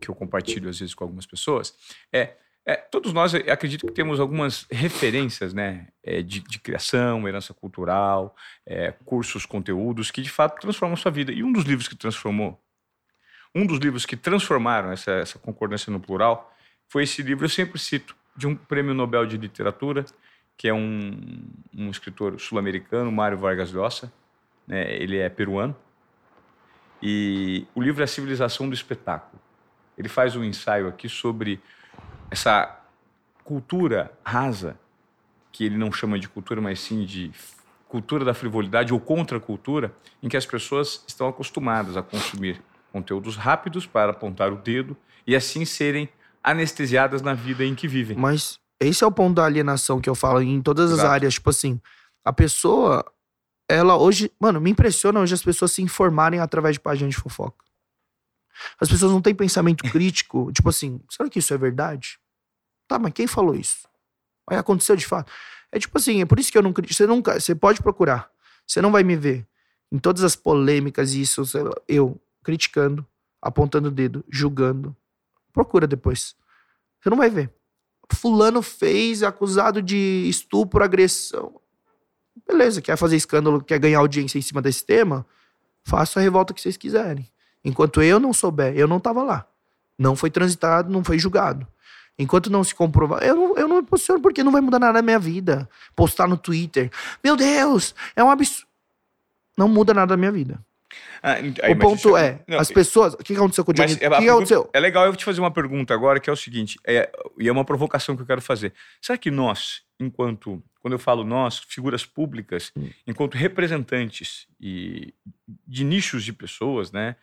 que eu compartilho às vezes com algumas pessoas, é, é todos nós acredito que temos algumas referências, né, é, de, de, criação, herança cultural, é, cursos, conteúdos que de fato transformam a sua vida. E um dos livros que transformou, um dos livros que transformaram essa, essa concordância no plural, foi esse livro eu sempre cito de um prêmio Nobel de literatura que é um, um escritor sul-americano, Mário Vargas Llosa. Né, ele é peruano. E o livro é A Civilização do Espetáculo. Ele faz um ensaio aqui sobre essa cultura rasa, que ele não chama de cultura, mas sim de cultura da frivolidade ou contracultura, em que as pessoas estão acostumadas a consumir conteúdos rápidos para apontar o dedo e assim serem anestesiadas na vida em que vivem. Mas esse é o ponto da alienação que eu falo em todas as Exato. áreas. Tipo assim, a pessoa, ela hoje. Mano, me impressiona hoje as pessoas se informarem através de páginas de fofoca. As pessoas não têm pensamento crítico, tipo assim, será que isso é verdade? Tá, mas quem falou isso? Aí aconteceu de fato. É tipo assim, é por isso que eu não critico. Você nunca, você pode procurar. Você não vai me ver em todas as polêmicas e isso, eu criticando, apontando o dedo, julgando. Procura depois. Você não vai ver. Fulano fez acusado de estupro, agressão. Beleza, quer fazer escândalo, quer ganhar audiência em cima desse tema? Faça a revolta que vocês quiserem. Enquanto eu não souber, eu não estava lá. Não foi transitado, não foi julgado. Enquanto não se comprovar, eu não, eu não me posiciono porque não vai mudar nada na minha vida. Postar no Twitter. Meu Deus, é um absurdo. Não muda nada na minha vida. Ah, aí, o ponto é, não, as pessoas. O que aconteceu com o Johnny? O que, que aconteceu? É legal eu te fazer uma pergunta agora, que é o seguinte, é, e é uma provocação que eu quero fazer. Será que nós, enquanto. Quando eu falo nós, figuras públicas, hum. enquanto representantes e de nichos de pessoas, né?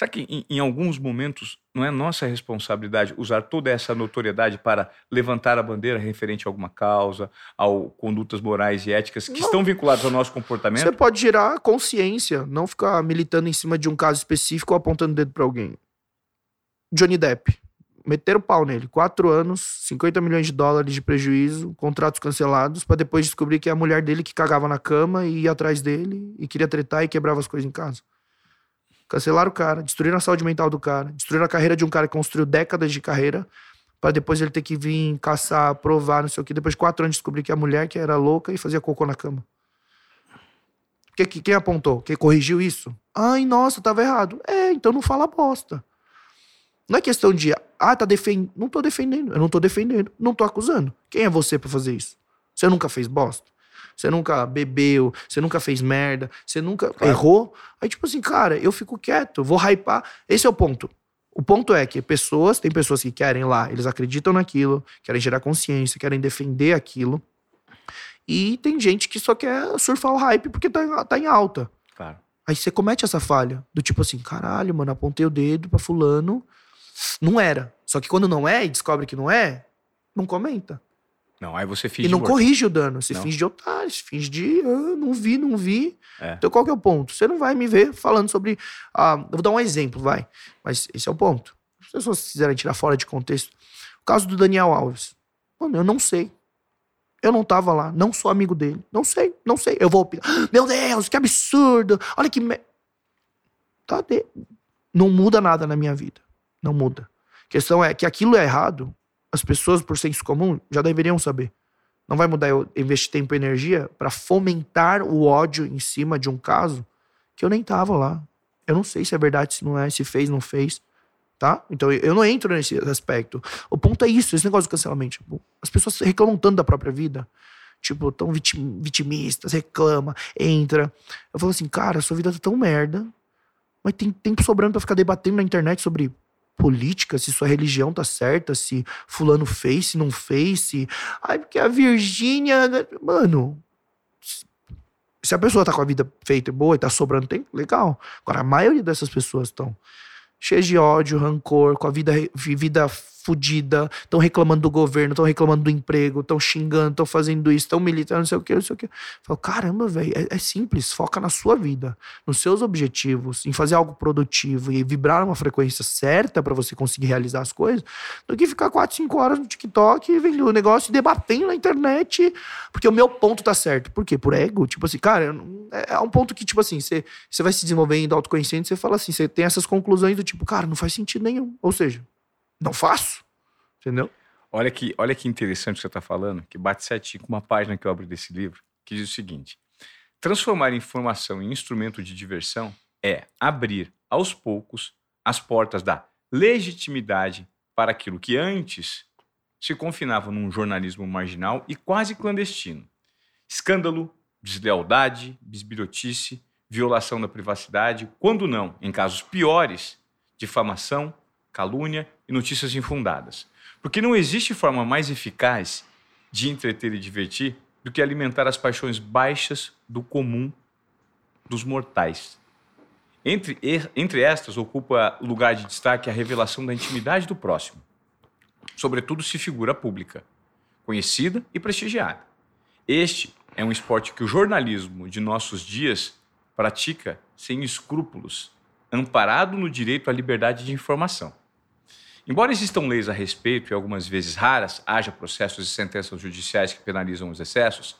Será que em, em, alguns momentos não é nossa responsabilidade usar toda essa notoriedade para levantar a bandeira referente a alguma causa, a condutas morais e éticas que não. estão vinculadas ao nosso comportamento? Você pode gerar consciência, não ficar militando em cima de um caso específico ou apontando o dedo para alguém. Johnny Depp. meteram o pau nele. Quatro anos, 50 milhões de dólares de prejuízo, contratos cancelados, para depois descobrir que é a mulher dele que cagava na cama e ia atrás dele e queria tretar e quebrava as coisas em casa. Cancelaram o cara, destruíram a saúde mental do cara, destruíram a carreira de um cara que construiu décadas de carreira, para depois ele ter que vir caçar, provar, não sei o que. Depois de quatro anos descobrir que a mulher que era louca e fazia cocô na cama. Que, que, quem apontou? Quem corrigiu isso? Ai, nossa, tava errado. É, então não fala bosta. Não é questão de, ah, tá defendendo. Não tô defendendo. Eu não tô defendendo. Não tô acusando. Quem é você para fazer isso? Você nunca fez bosta? Você nunca bebeu? Você nunca fez merda? Você nunca claro. errou? Aí, tipo assim, cara, eu fico quieto, vou hypar. Esse é o ponto. O ponto é que pessoas, tem pessoas que querem lá, eles acreditam naquilo, querem gerar consciência, querem defender aquilo. E tem gente que só quer surfar o hype porque tá, tá em alta. Claro. Aí você comete essa falha. Do tipo assim, caralho, mano, apontei o dedo pra fulano não era. Só que quando não é e descobre que não é, não comenta. Não, aí você finge. E não corrige o dano. Você não. finge de otário, você finge de ah, não vi, não vi. É. Então qual que é o ponto? Você não vai me ver falando sobre. Ah, eu vou dar um exemplo, vai. Mas esse é o ponto. Se as pessoas quiserem tirar fora de contexto. O caso do Daniel Alves. Mano, eu não sei. Eu não tava lá, não sou amigo dele. Não sei, não sei. Eu vou opinar. Meu Deus, que absurdo! Olha que. Me... Tá de... Não muda nada na minha vida. Não muda. A questão é que aquilo é errado, as pessoas, por senso comum, já deveriam saber. Não vai mudar eu investir tempo e energia para fomentar o ódio em cima de um caso que eu nem tava lá. Eu não sei se é verdade, se não é, se fez, não fez. Tá? Então eu não entro nesse aspecto. O ponto é isso, esse negócio do cancelamento. Tipo, as pessoas reclamam tanto da própria vida. Tipo, tão vitim, vitimistas, reclama, entra. Eu falo assim, cara, sua vida tá tão merda, mas tem tempo sobrando para ficar debatendo na internet sobre política, se sua religião tá certa, se fulano fez, se não fez, se. Ai, porque a Virgínia. Mano. Se a pessoa tá com a vida feita e boa e tá sobrando tempo, legal. Agora, a maioria dessas pessoas estão cheias de ódio, rancor, com a vida, vida fodida, estão reclamando do governo, estão reclamando do emprego, estão xingando, estão fazendo isso, estão militando, não sei o que, não sei o que. Falo, caramba, velho, é, é, simples, foca na sua vida, nos seus objetivos, em fazer algo produtivo e vibrar uma frequência certa para você conseguir realizar as coisas, do que ficar 4, 5 horas no TikTok vendo o negócio debatendo na internet, porque o meu ponto tá certo. Por quê? Por ego? Tipo assim, cara, é, é um ponto que, tipo assim, você, vai se desenvolvendo autoconhecendo, você fala assim, você tem essas conclusões do tipo, cara, não faz sentido nenhum. Ou seja, não faço. Entendeu? Olha que, olha que interessante que você está falando, que bate certinho com uma página que eu abro desse livro, que diz o seguinte: transformar informação em instrumento de diversão é abrir, aos poucos, as portas da legitimidade para aquilo que antes se confinava num jornalismo marginal e quase clandestino. Escândalo, deslealdade, bisbilhotice, violação da privacidade, quando não, em casos piores, difamação, calúnia e notícias infundadas. Porque não existe forma mais eficaz de entreter e divertir do que alimentar as paixões baixas do comum dos mortais. Entre, entre estas, ocupa lugar de destaque a revelação da intimidade do próximo, sobretudo se figura pública, conhecida e prestigiada. Este é um esporte que o jornalismo de nossos dias pratica sem escrúpulos, amparado no direito à liberdade de informação. Embora existam leis a respeito e algumas vezes raras haja processos e sentenças judiciais que penalizam os excessos,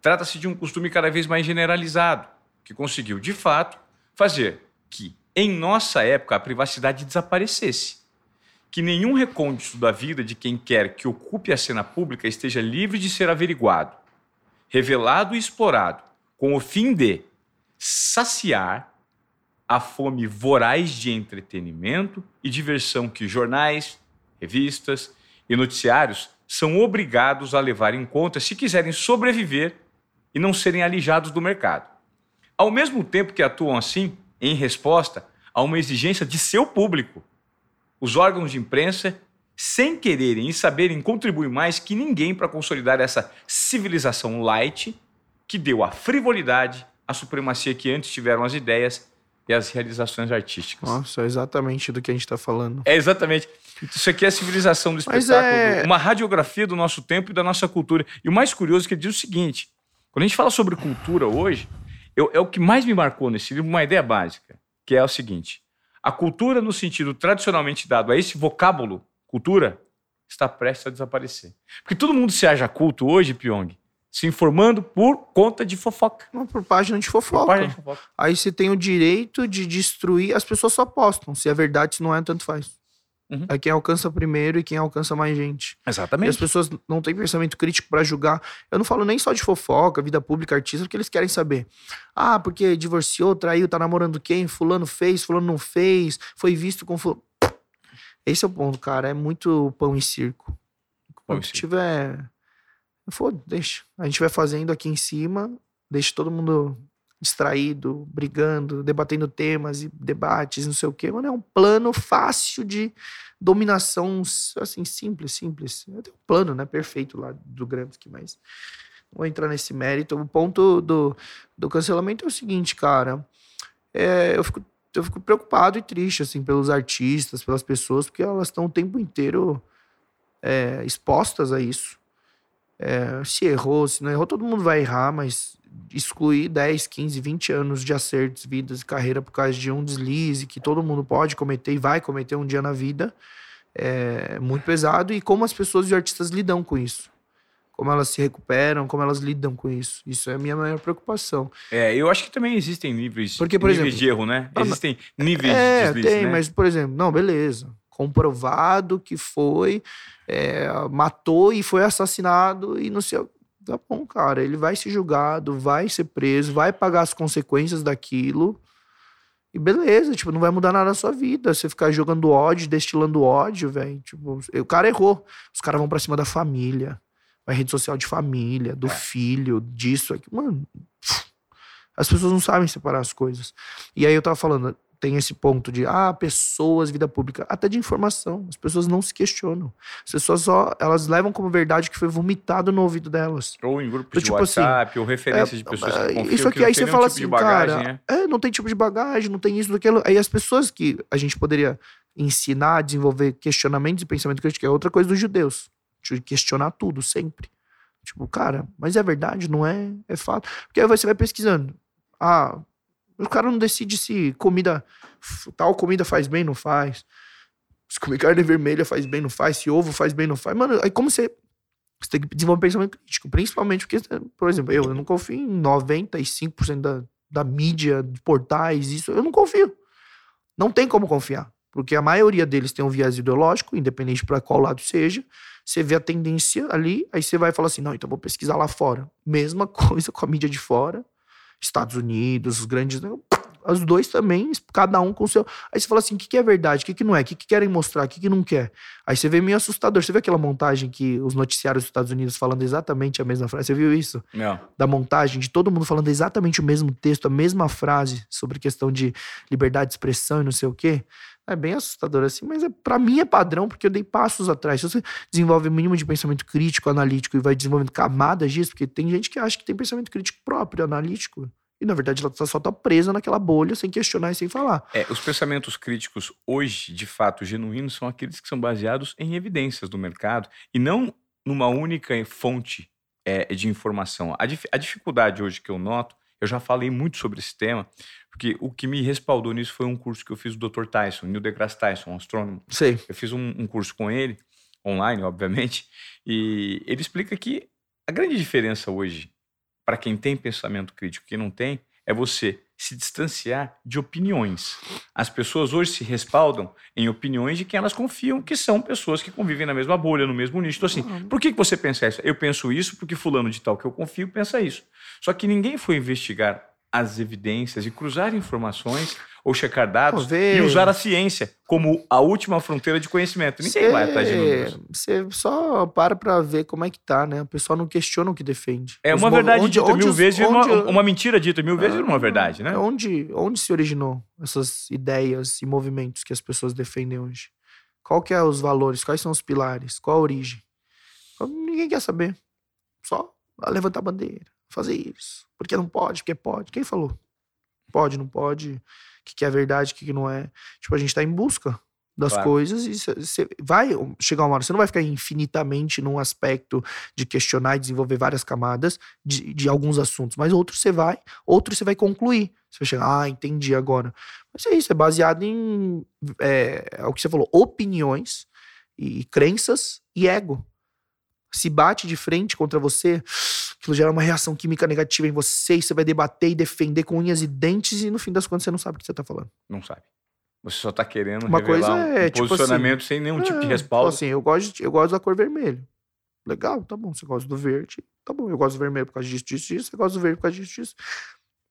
trata-se de um costume cada vez mais generalizado, que conseguiu, de fato, fazer que, em nossa época, a privacidade desaparecesse. Que nenhum recôndito da vida de quem quer que ocupe a cena pública esteja livre de ser averiguado, revelado e explorado, com o fim de saciar a fome voraz de entretenimento e diversão que jornais, revistas e noticiários são obrigados a levar em conta se quiserem sobreviver e não serem alijados do mercado. Ao mesmo tempo que atuam assim, em resposta a uma exigência de seu público, os órgãos de imprensa, sem quererem e saberem, contribuem mais que ninguém para consolidar essa civilização light que deu a frivolidade, a supremacia que antes tiveram as ideias e as realizações artísticas. Nossa, é exatamente do que a gente está falando. É exatamente. Isso aqui é a civilização do espetáculo, é... uma radiografia do nosso tempo e da nossa cultura. E o mais curioso é que ele diz o seguinte: quando a gente fala sobre cultura hoje, eu, é o que mais me marcou nesse livro, uma ideia básica, que é o seguinte: a cultura, no sentido tradicionalmente dado a esse vocábulo cultura está prestes a desaparecer. Porque todo mundo se acha culto hoje, Pyong, se informando por conta de fofoca. Não, por página de fofoca. Página de fofoca. Aí você tem o direito de destruir. As pessoas só postam. Se é verdade, se não é, tanto faz. Uhum. É quem alcança primeiro e quem alcança mais gente. E as Exatamente. pessoas não têm pensamento crítico pra julgar. Eu não falo nem só de fofoca, vida pública, artista, porque eles querem saber. Ah, porque divorciou, traiu, tá namorando quem? Fulano fez, fulano não fez, foi visto com fulano. Esse é o ponto, cara. É muito pão e circo. Quando tiver. Foda, deixa. A gente vai fazendo aqui em cima, deixa todo mundo distraído, brigando, debatendo temas e debates, não sei o quê. Mano, é um plano fácil de dominação, assim, simples, simples. Tem um plano, né? Perfeito lá do Gramsci, mas não vou entrar nesse mérito. O ponto do, do cancelamento é o seguinte, cara. É, eu, fico, eu fico preocupado e triste, assim, pelos artistas, pelas pessoas, porque elas estão o tempo inteiro é, expostas a isso. É, se errou, se não errou, todo mundo vai errar, mas excluir 10, 15, 20 anos de acertos, vidas e carreira por causa de um deslize que todo mundo pode cometer e vai cometer um dia na vida é muito pesado. E como as pessoas e artistas lidam com isso. Como elas se recuperam, como elas lidam com isso. Isso é a minha maior preocupação. É, eu acho que também existem níveis, Porque, por níveis exemplo- de erro, né? Existem níveis É, de deslize, tem, né? mas, por exemplo, não, beleza. Comprovado que foi, é, matou e foi assassinado e não sei. Tá bom, cara. Ele vai ser julgado, vai ser preso, vai pagar as consequências daquilo. E beleza, tipo, não vai mudar nada na sua vida. Você ficar jogando ódio, destilando ódio, velho. Tipo, o cara errou. Os caras vão pra cima da família. Vai rede social de família, do É. filho, disso, aqui. Mano, as pessoas não sabem separar as coisas. E aí eu tava falando, tem esse ponto de, ah, pessoas, vida pública, até de informação. As pessoas não se questionam. As pessoas só, elas levam como verdade que foi vomitado no ouvido delas. Ou em grupos Do de tipo assim, WhatsApp, ou referências de pessoas É, que confiam isso aqui, que aí você fala tipo assim, bagagem, cara, né? é, não tem tipo de bagagem, não tem isso, não tem aquilo. Aí as pessoas que a gente poderia ensinar a desenvolver questionamentos e pensamento crítico é outra coisa dos judeus. De questionar tudo, sempre. Tipo, cara, mas é verdade, não é? É fato. Porque aí você vai pesquisando. Ah, o cara não decide se comida, tal comida faz bem, não faz. Se comer carne vermelha faz bem, não faz. Se ovo faz bem, não faz. Mano, aí como você você tem que desenvolver pensamento crítico, principalmente porque, por exemplo, eu, eu não confio em 95% da, da mídia, de portais, isso, eu não confio. Não tem como confiar, porque a maioria deles tem um viés ideológico, independente para qual lado seja. Você vê a tendência ali, aí você vai falar assim: não, então vou pesquisar lá fora. Mesma (laughs) coisa com a mídia de fora, Estados Unidos, os grandes. Os dois também, cada um com o seu. Aí você fala assim: o que, que é verdade, o que, que não é, o que, que querem mostrar, o que, que não quer. Aí você vê meio assustador. Você vê aquela montagem que os noticiários dos Estados Unidos falando exatamente a mesma frase? Você viu isso? Não. Da montagem, de todo mundo falando exatamente o mesmo texto, a mesma frase sobre questão de liberdade de expressão e não sei o quê. É bem assustador assim, mas é, para mim é padrão, porque eu dei passos atrás. Se você desenvolve o mínimo de pensamento crítico, analítico e vai desenvolvendo camadas disso, porque tem gente que acha que tem pensamento crítico próprio, analítico. E na verdade ela tá- só tá presa naquela bolha sem questionar e sem falar. É, os pensamentos críticos hoje, de fato, genuínos, são aqueles que são baseados em evidências do mercado e não numa única fonte é, de informação. A, dif- a dificuldade hoje que eu noto, eu já falei muito sobre esse tema, porque o que me respaldou nisso foi um curso que eu fiz do Dr. Tyson, Neil deGrasse Tyson, um astrônomo. Sei. Eu fiz um, um curso com ele, online, obviamente, e ele explica que a grande diferença hoje, para quem tem pensamento crítico e quem não tem, é você se distanciar de opiniões. As pessoas hoje se respaldam em opiniões de quem elas confiam que são pessoas que convivem na mesma bolha, no mesmo nicho. Então, assim, por que que você pensa isso? Eu penso isso porque fulano de tal que eu confio pensa isso. Só que ninguém foi investigar as evidências e cruzar informações ou checar dados vê- e usar a ciência como a última fronteira de conhecimento. Ninguém vai atrás de números. Você só para pra ver como é que tá, né? O pessoal não questiona o que defende. É Os uma mov- verdade onde- dita onde mil os- vezes, onde- uma, uma mentira dita mil vezes, vira uma verdade, né? É Onde, onde se originou essas ideias e movimentos que as pessoas defendem hoje? Qual que é os valores? Quais são os pilares? Qual a origem? Ninguém quer saber. Só levantar a bandeira, fazer isso. Porque não pode, porque pode. Quem falou? Pode, não pode. O que, que é verdade, o que, que não é. Tipo, a gente tá em busca das Claro. coisas e você vai chegar uma hora, você não vai ficar infinitamente num aspecto de questionar e desenvolver várias camadas de, de alguns assuntos, mas outros você vai, outros você vai concluir. Você vai chegar, ah, entendi agora. Mas é isso, é baseado em é, é o que você falou, opiniões e, e crenças e ego. Se bate de frente contra você, aquilo gera uma reação química negativa em você, e você vai debater e defender com unhas e dentes, e no fim das contas você não sabe o que você tá falando. Não sabe. Você só tá querendo Uma coisa é, um tipo posicionamento assim, sem nenhum tipo de É, respaldo. Assim, eu gosto, eu gosto da cor vermelho. Legal, tá bom. Você gosta do verde, tá bom. Eu gosto do vermelho por causa disso, disso, disso. Você gosta do verde por causa disso, disso.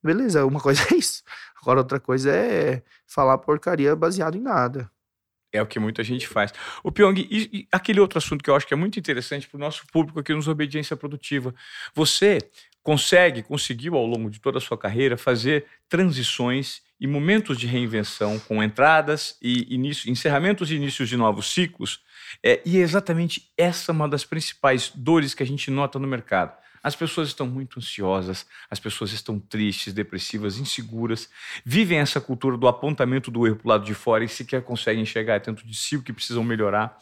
Beleza, uma coisa (laughs) é isso. Agora outra coisa é falar porcaria baseado em nada. É o que muita gente faz. O Pyong, e, e aquele outro assunto que eu acho que é muito interessante para o nosso público aqui nos Obediência Produtiva. Você consegue, conseguiu ao longo de toda a sua carreira fazer transições e momentos de reinvenção com entradas e início, encerramentos e inícios de novos ciclos. É, e é exatamente essa uma das principais dores que a gente nota no mercado. As pessoas estão muito ansiosas, as pessoas estão tristes, depressivas, inseguras, vivem essa cultura do apontamento do erro para o lado de fora e sequer conseguem enxergar dentro de si o que precisam melhorar.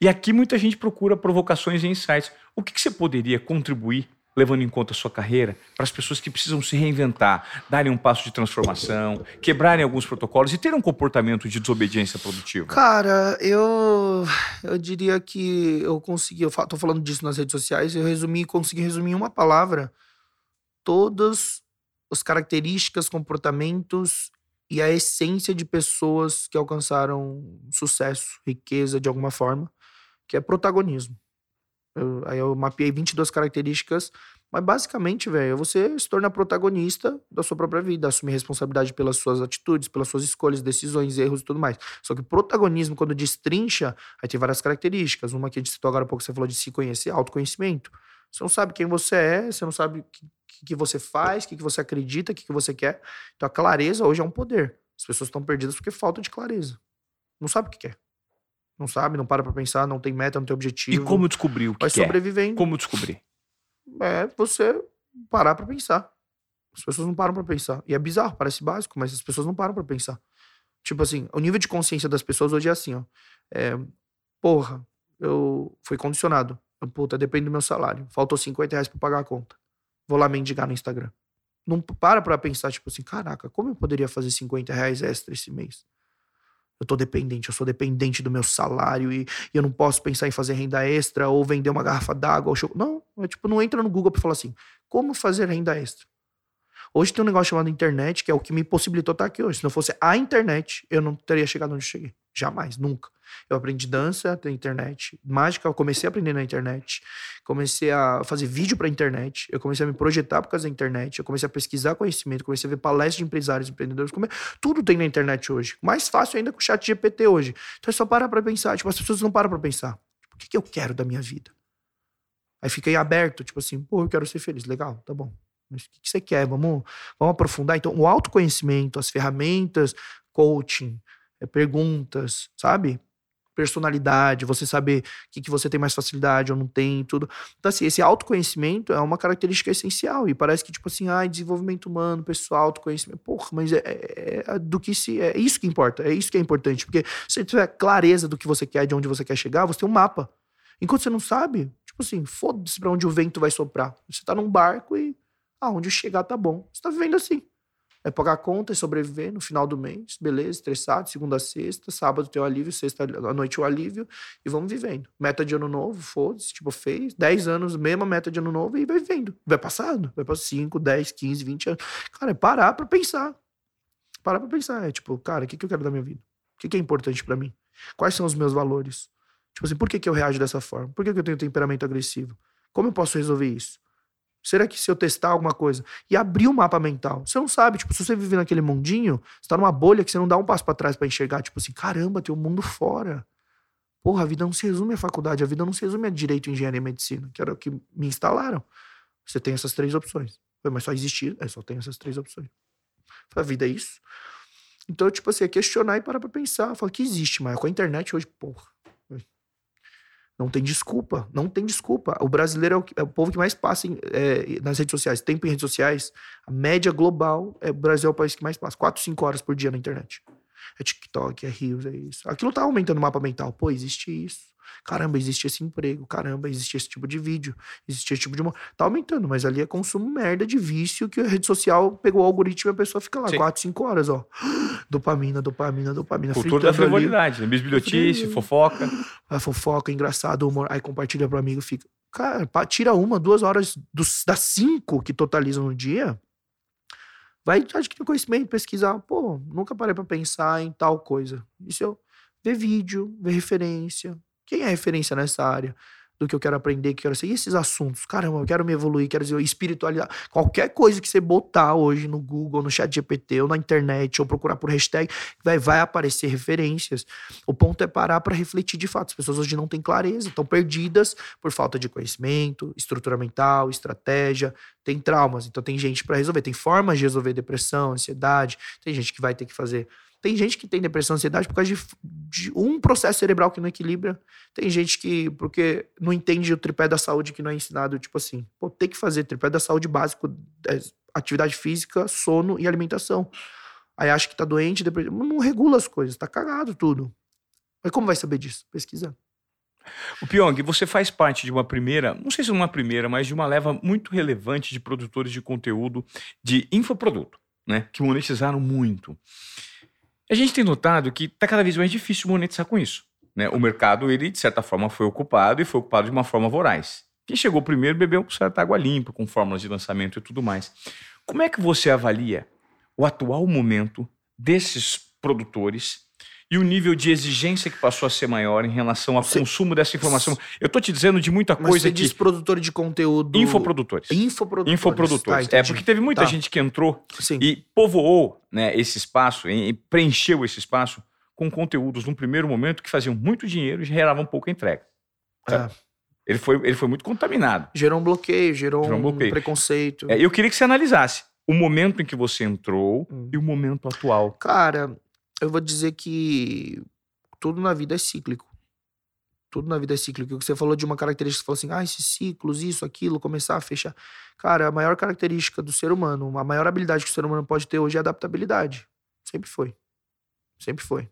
E aqui muita gente procura provocações e insights. O que, que você poderia contribuir, levando em conta a sua carreira, para as pessoas que precisam se reinventar, darem um passo de transformação, quebrarem alguns protocolos e ter um comportamento de desobediência produtiva? Cara, eu eu diria que eu consegui, eu tô falando disso nas redes sociais, eu resumi, consegui resumir em uma palavra todas as características, comportamentos e a essência de pessoas que alcançaram sucesso, riqueza de alguma forma, que é protagonismo. Eu- aí eu mapeei 22 características, mas basicamente, velho, é você se torna protagonista da sua própria vida, assumir responsabilidade pelas suas atitudes, pelas suas escolhas, decisões, erros e tudo mais. Só que protagonismo, quando destrincha, aí tem várias características. Uma que a gente citou agora há pouco, você falou de se conhecer, autoconhecimento. Você não sabe quem você é, você não sabe o que, que, você faz, o que, que você acredita, o que, que você quer. Então a clareza hoje é um poder. As pessoas estão perdidas porque falta de clareza. Não sabe o que quer. Não sabe, não para pra pensar, não tem meta, não tem E objetivo. como descobrir o que vai quer? sobrevivendo. Como descobrir? É você parar pra pensar. As pessoas não param pra pensar. E é bizarro, parece básico, mas as pessoas não param pra pensar. Tipo assim, o nível de consciência das pessoas hoje é assim, ó. É, porra, eu fui condicionado. Eu, Puta, depende do meu salário. Faltou 50 reais pra pagar a conta. Vou lá mendigar no Instagram. Não para pra pensar, tipo assim, caraca, como eu poderia fazer 50 reais extra esse mês? Eu tô dependente, eu sou dependente do meu salário e, e eu não posso pensar em fazer renda extra ou vender uma garrafa d'água ou choc- Não, é tipo, não entra no Google pra falar assim, como fazer renda extra? Hoje tem um negócio chamado internet, que é o que me possibilitou estar aqui hoje. Se não fosse a internet, eu não teria chegado onde eu cheguei. Jamais, nunca. Eu aprendi dança na internet, mágica, eu comecei a aprender na internet, comecei a fazer vídeo pra internet, eu comecei a me projetar por causa da internet, eu comecei a pesquisar conhecimento, comecei a ver palestras de empresários, empreendedores, come- tudo tem na internet hoje. Mais fácil ainda com o chat GPT hoje. Então é só parar pra pensar. Tipo, as pessoas não param pra pensar. Tipo, o que, que eu quero da minha vida? Aí aí aberto, tipo assim, pô, eu quero ser feliz. Legal, tá bom. Mas o que, você quer? Vamos, vamos aprofundar. Então, o autoconhecimento, as ferramentas, coaching, é, perguntas, sabe? Personalidade, você saber o que, que você tem mais facilidade ou não tem, tudo. Então, assim, esse autoconhecimento é uma característica essencial. E parece que, tipo assim, ai, desenvolvimento humano, pessoal, autoconhecimento. Porra, mas é, é- é do que se. É isso que importa, é isso que é importante. Porque se você tiver clareza do que você quer, de onde você quer chegar, você tem um mapa. Enquanto você não sabe, tipo assim, foda-se pra onde o vento vai soprar. Você tá num barco e aonde chegar tá bom. Você tá vivendo assim. É pagar a conta e sobreviver no final do mês, beleza, estressado, segunda a sexta, sábado tem o alívio, sexta à noite o alívio, e vamos vivendo. Meta de ano novo, foda-se, tipo, fez 10 anos, mesma meta de ano novo, e vai vivendo. Vai passando, vai para 5, 10, 15, 20 anos. Cara, é parar pra pensar. Parar pra pensar. É tipo, cara, o que, que eu quero da minha vida? O que, que é importante pra mim? Quais são os meus valores? Tipo assim, por que, que eu reajo dessa forma? Por que, que eu tenho temperamento agressivo? Como eu posso resolver isso? Será que se eu testar alguma coisa e abrir o mapa mental, você não sabe, tipo, se você vive naquele mundinho, você tá numa bolha que você não dá um passo pra trás pra enxergar, tipo assim, caramba, tem um mundo fora. Porra, a vida não se resume à faculdade, a vida não se resume a direito, engenharia e medicina, que era o que me instalaram. Você tem essas três opções. Mas só existir, é só tem essas três opções. A vida é isso. Então, tipo assim, é questionar e parar pra pensar. Fala que existe, mas com a internet hoje, porra. Não tem desculpa. Não tem desculpa. O brasileiro é o, é o povo que mais passa em- é, nas redes sociais. Tempo em redes sociais, a média global, é, o Brasil é o país que mais passa. 4, 5 horas por dia na internet. É TikTok, é Reels, é isso. Aquilo tá aumentando o mapa mental. Pô, existe isso. Caramba, existe esse emprego. Caramba, existe esse tipo de vídeo. Existe esse tipo de. Tá aumentando, mas ali é consumo merda de vício que a rede social pegou o algoritmo e a pessoa fica lá Sim. 4, 5 horas, ó. (gasps) Dopamina, dopamina, dopamina. Cultura da frivolidade, né? Bisbilhotice, fofoca. A fofoca, engraçado, humor. Aí compartilha pro amigo, fica. Cara, tira uma, duas horas dos, das cinco que totalizam no dia vai adquirir conhecimento, pesquisar. Pô, nunca parei para pensar em tal coisa. Isso eu ver vídeo, ver referência. Quem é referência nessa área? do que eu quero aprender, que eu quero ser. E esses assuntos? Caramba, eu quero me evoluir, quero dizer, espiritualidade. Qualquer coisa que você botar hoje no Google, no chat GPT, ou na internet, ou procurar por hashtag, vai, vai aparecer referências. O ponto é parar para refletir de fato. As pessoas hoje não têm clareza, estão perdidas por falta de conhecimento, estrutura mental, estratégia, tem traumas. Então tem gente para resolver, tem formas de resolver depressão, ansiedade, tem gente que vai ter que fazer tem gente que tem depressão, ansiedade por causa de, de, um processo cerebral que não equilibra. Tem gente que, porque não entende o tripé da saúde que não é ensinado, tipo assim, pô, tem que fazer tripé da saúde básico, é, atividade física, sono e alimentação. Aí acha que tá doente, depressão, não regula as coisas, tá cagado tudo. Mas como vai saber disso? Pesquisando. O Pyong, você faz parte de uma primeira, não sei se uma primeira, mas de uma leva muito relevante de produtores de conteúdo de infoproduto, né? Que monetizaram muito. A gente tem notado que está cada vez mais difícil monetizar com isso. Né? O mercado, ele, de certa forma, foi ocupado e foi ocupado de uma forma voraz. Quem chegou primeiro bebeu certa água limpa, com fórmulas de lançamento e tudo mais. Como é que você avalia o atual momento desses produtores e o nível de exigência que passou a ser maior em relação ao você, consumo dessa informação. Eu estou te dizendo de muita coisa você que... diz produtor de conteúdo... Infoprodutores. Infoprodutores. Infoprodutores. Tá, é, porque teve muita tá. gente que entrou Sim. e povoou né, esse espaço, e preencheu esse espaço com conteúdos num primeiro momento que faziam muito dinheiro e geravam pouca entrega. É. Ele foi, ele foi muito contaminado. Gerou um bloqueio, gerou, gerou um, bloqueio. preconceito. É, eu queria que você analisasse o momento em que você entrou hum. e o momento atual. Cara, eu vou dizer que tudo na vida é cíclico. Tudo na vida é cíclico. O que você falou de uma característica, você falou assim, ah, esses ciclos, isso, aquilo, começar a fechar. Cara, a maior característica do ser humano, a maior habilidade que o ser humano pode ter hoje é adaptabilidade. Sempre foi. Sempre foi.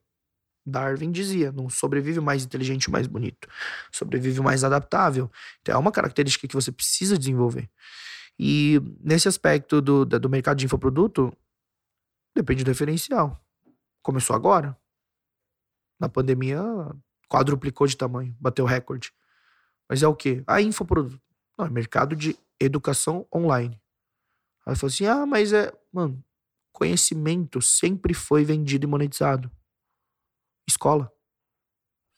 Darwin dizia: não sobrevive mais inteligente, mais bonito. Sobrevive mais adaptável. Então é uma característica que você precisa desenvolver. E nesse aspecto do, do mercado de infoproduto, depende do referencial. Começou agora. Na pandemia, quadruplicou de tamanho, bateu recorde. Mas é o quê? Ah, infoproduto. Não, é mercado de educação online. Aí falou assim: ah, mas é. Mano, conhecimento sempre foi vendido e monetizado. Escola.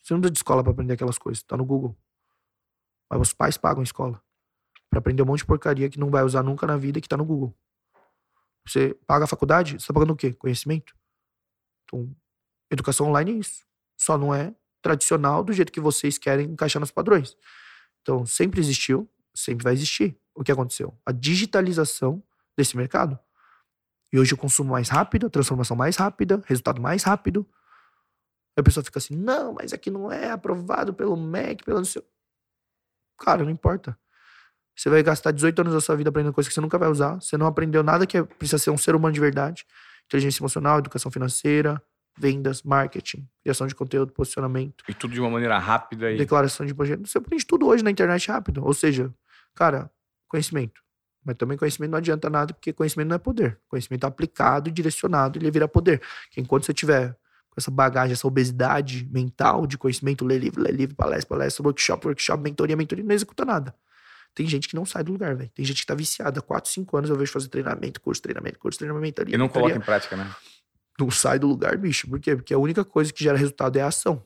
Você não precisa de escola para aprender aquelas coisas. Tá no Google. Mas os pais pagam a escola. para aprender um monte de porcaria que não vai usar nunca na vida que tá no Google. Você paga a faculdade, você tá pagando o quê? Conhecimento. Então, educação online é isso. Só não é tradicional do jeito que vocês querem encaixar nos padrões. Então, sempre existiu, sempre vai existir. O que aconteceu? A digitalização desse mercado. E hoje o consumo mais rápido, a transformação mais rápida, resultado mais rápido. Aí a pessoa fica assim: não, mas aqui não é aprovado pelo MEC, pelo. Cara, não importa. Você vai gastar 18 anos da sua vida aprendendo coisas que você nunca vai usar. Você não aprendeu nada que precisa ser um ser humano de verdade inteligência emocional, educação financeira, vendas, marketing, criação de conteúdo, posicionamento. E tudo de uma maneira rápida. E... Declaração de projeto. Você aprende tudo hoje na internet rápido. Ou seja, cara, conhecimento. Mas também conhecimento não adianta nada, porque conhecimento não é poder. Conhecimento é aplicado e direcionado, ele vira poder. Que enquanto você tiver com essa bagagem, essa obesidade mental de conhecimento, lê livro, lê livro, palestra, palestra, workshop, workshop, mentoria, mentoria, não executa nada. Tem gente que não sai do lugar, velho. Tem gente que tá viciada. Quatro, cinco anos eu vejo fazer treinamento, curso, treinamento, curso, treinamento ali. E não coloca em prática, né? Não sai do lugar, bicho. Por quê? Porque a única coisa que gera resultado é a ação.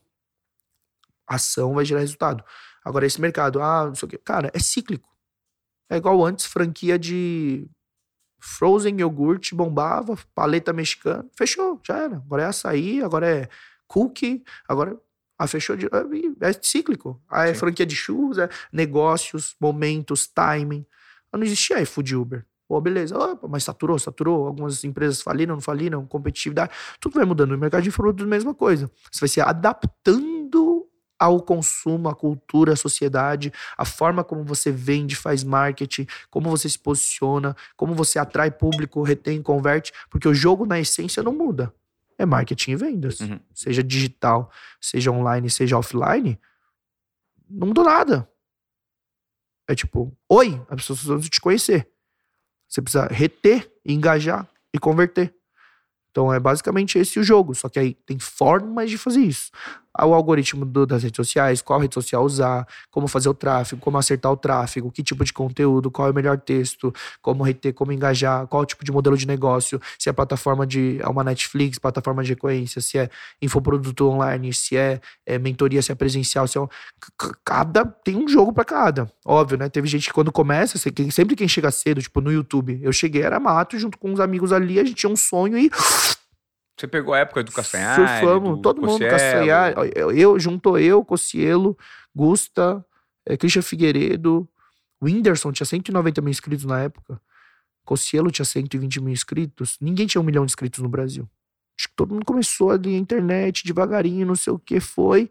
A ação vai gerar resultado. Agora, esse mercado, ah, não sei o quê. Cara, é cíclico. É igual antes, franquia de Frozen iogurte bombava, paleta mexicana, fechou, já era. Agora é açaí, agora é cookie, agora ah, fechou de. É cíclico. Ah, é Sim. franquia de churros, é negócios, momentos, timing. Ah, não existia iFood Uber. Pô, beleza. Opa, mas saturou, saturou. Algumas empresas faliram, não faliram, competitividade. Tudo vai mudando. No mercado de produtos, mesma coisa. Você vai se adaptando ao consumo, à cultura, à sociedade, a forma como você vende, faz marketing, como você se posiciona, como você atrai público, retém, converte, porque o jogo na essência não muda é marketing e vendas. Uhum. Seja digital, seja online, seja offline. Não mudou nada. É tipo, oi, as pessoas precisam te conhecer. Você precisa reter, engajar e converter. Então é basicamente esse o jogo, só que aí tem formas de fazer isso. O algoritmo do, das redes sociais, qual rede social usar, como fazer o tráfego, como acertar o tráfego, que tipo de conteúdo, qual é o melhor texto, como reter, como engajar, qual tipo de modelo de negócio, se é plataforma de é uma Netflix, plataforma de frequência, se é infoproduto online, se é, é mentoria, se é presencial, se é um, cada tem um jogo para cada. Óbvio, né? Teve gente que quando começa, sempre quem chega cedo, tipo no YouTube, eu cheguei era mato junto com uns amigos ali, a gente tinha um sonho e você pegou a época do Castanhari? Surfamos, do todo mundo Castanhari. Eu, eu, juntou eu, Cocielo, Gusta, é, Christian Figueiredo, o Whindersson tinha 190 mil inscritos na época. Cocielo tinha 120 mil inscritos. Ninguém tinha um milhão de inscritos no Brasil. Acho que todo mundo começou ali na internet, devagarinho, não sei o que foi.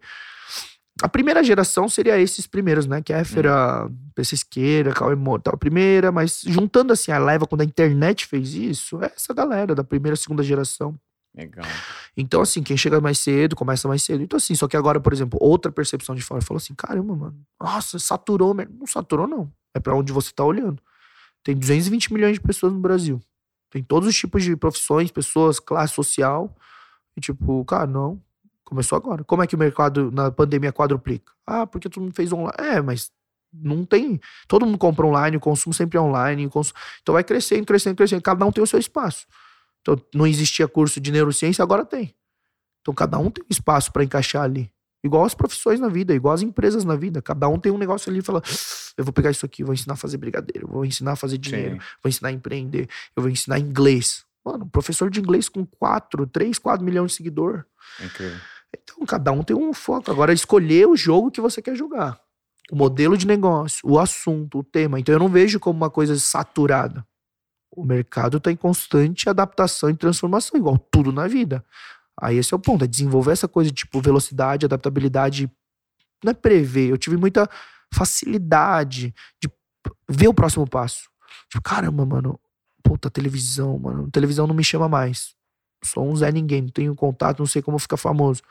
A primeira geração seria esses primeiros, né? Que é hum. PC Esqueira, Cauê Mortal, a primeira, mas juntando assim a leva quando a internet fez isso, é essa galera da primeira, segunda geração. Legal. Então, assim, quem chega mais cedo, começa mais cedo. Então, assim, só que agora, por exemplo, outra percepção de fora falou assim: caramba, mano, nossa, saturou. Não saturou, não. É para onde você tá olhando. Tem 220 milhões de pessoas no Brasil. Tem todos os tipos de profissões, pessoas, classe social. E, tipo, cara, não. Começou agora. Como é que o mercado na pandemia quadruplica? Ah, porque todo mundo fez online. É, mas não tem. Todo mundo compra online, o consumo sempre é online. Consumo... Então vai crescendo, crescendo, crescendo. Cada um tem o seu espaço. Então, não existia curso de neurociência, agora tem. Então, cada um tem um espaço para encaixar ali. Igual as profissões na vida, igual as empresas na vida. Cada um tem um negócio ali e fala: eu vou pegar isso aqui, vou ensinar a fazer brigadeiro, vou ensinar a fazer dinheiro, Sim. vou ensinar a empreender, eu vou ensinar inglês. Mano, professor de inglês com 4, 3, 4 milhões de seguidor. Incrível. Então, cada um tem um foco. Agora, escolher o jogo que você quer jogar. O modelo de negócio, o assunto, o tema. Então, eu não vejo como uma coisa saturada. O mercado está em constante adaptação e transformação, igual tudo na vida. Aí esse é o ponto, é desenvolver essa coisa tipo velocidade, adaptabilidade, não é prever. Eu tive muita facilidade de ver o próximo passo. Tipo, caramba, mano, puta, televisão, mano, televisão não me chama mais. Sou um Zé Ninguém, não tenho contato, não sei como ficar famoso.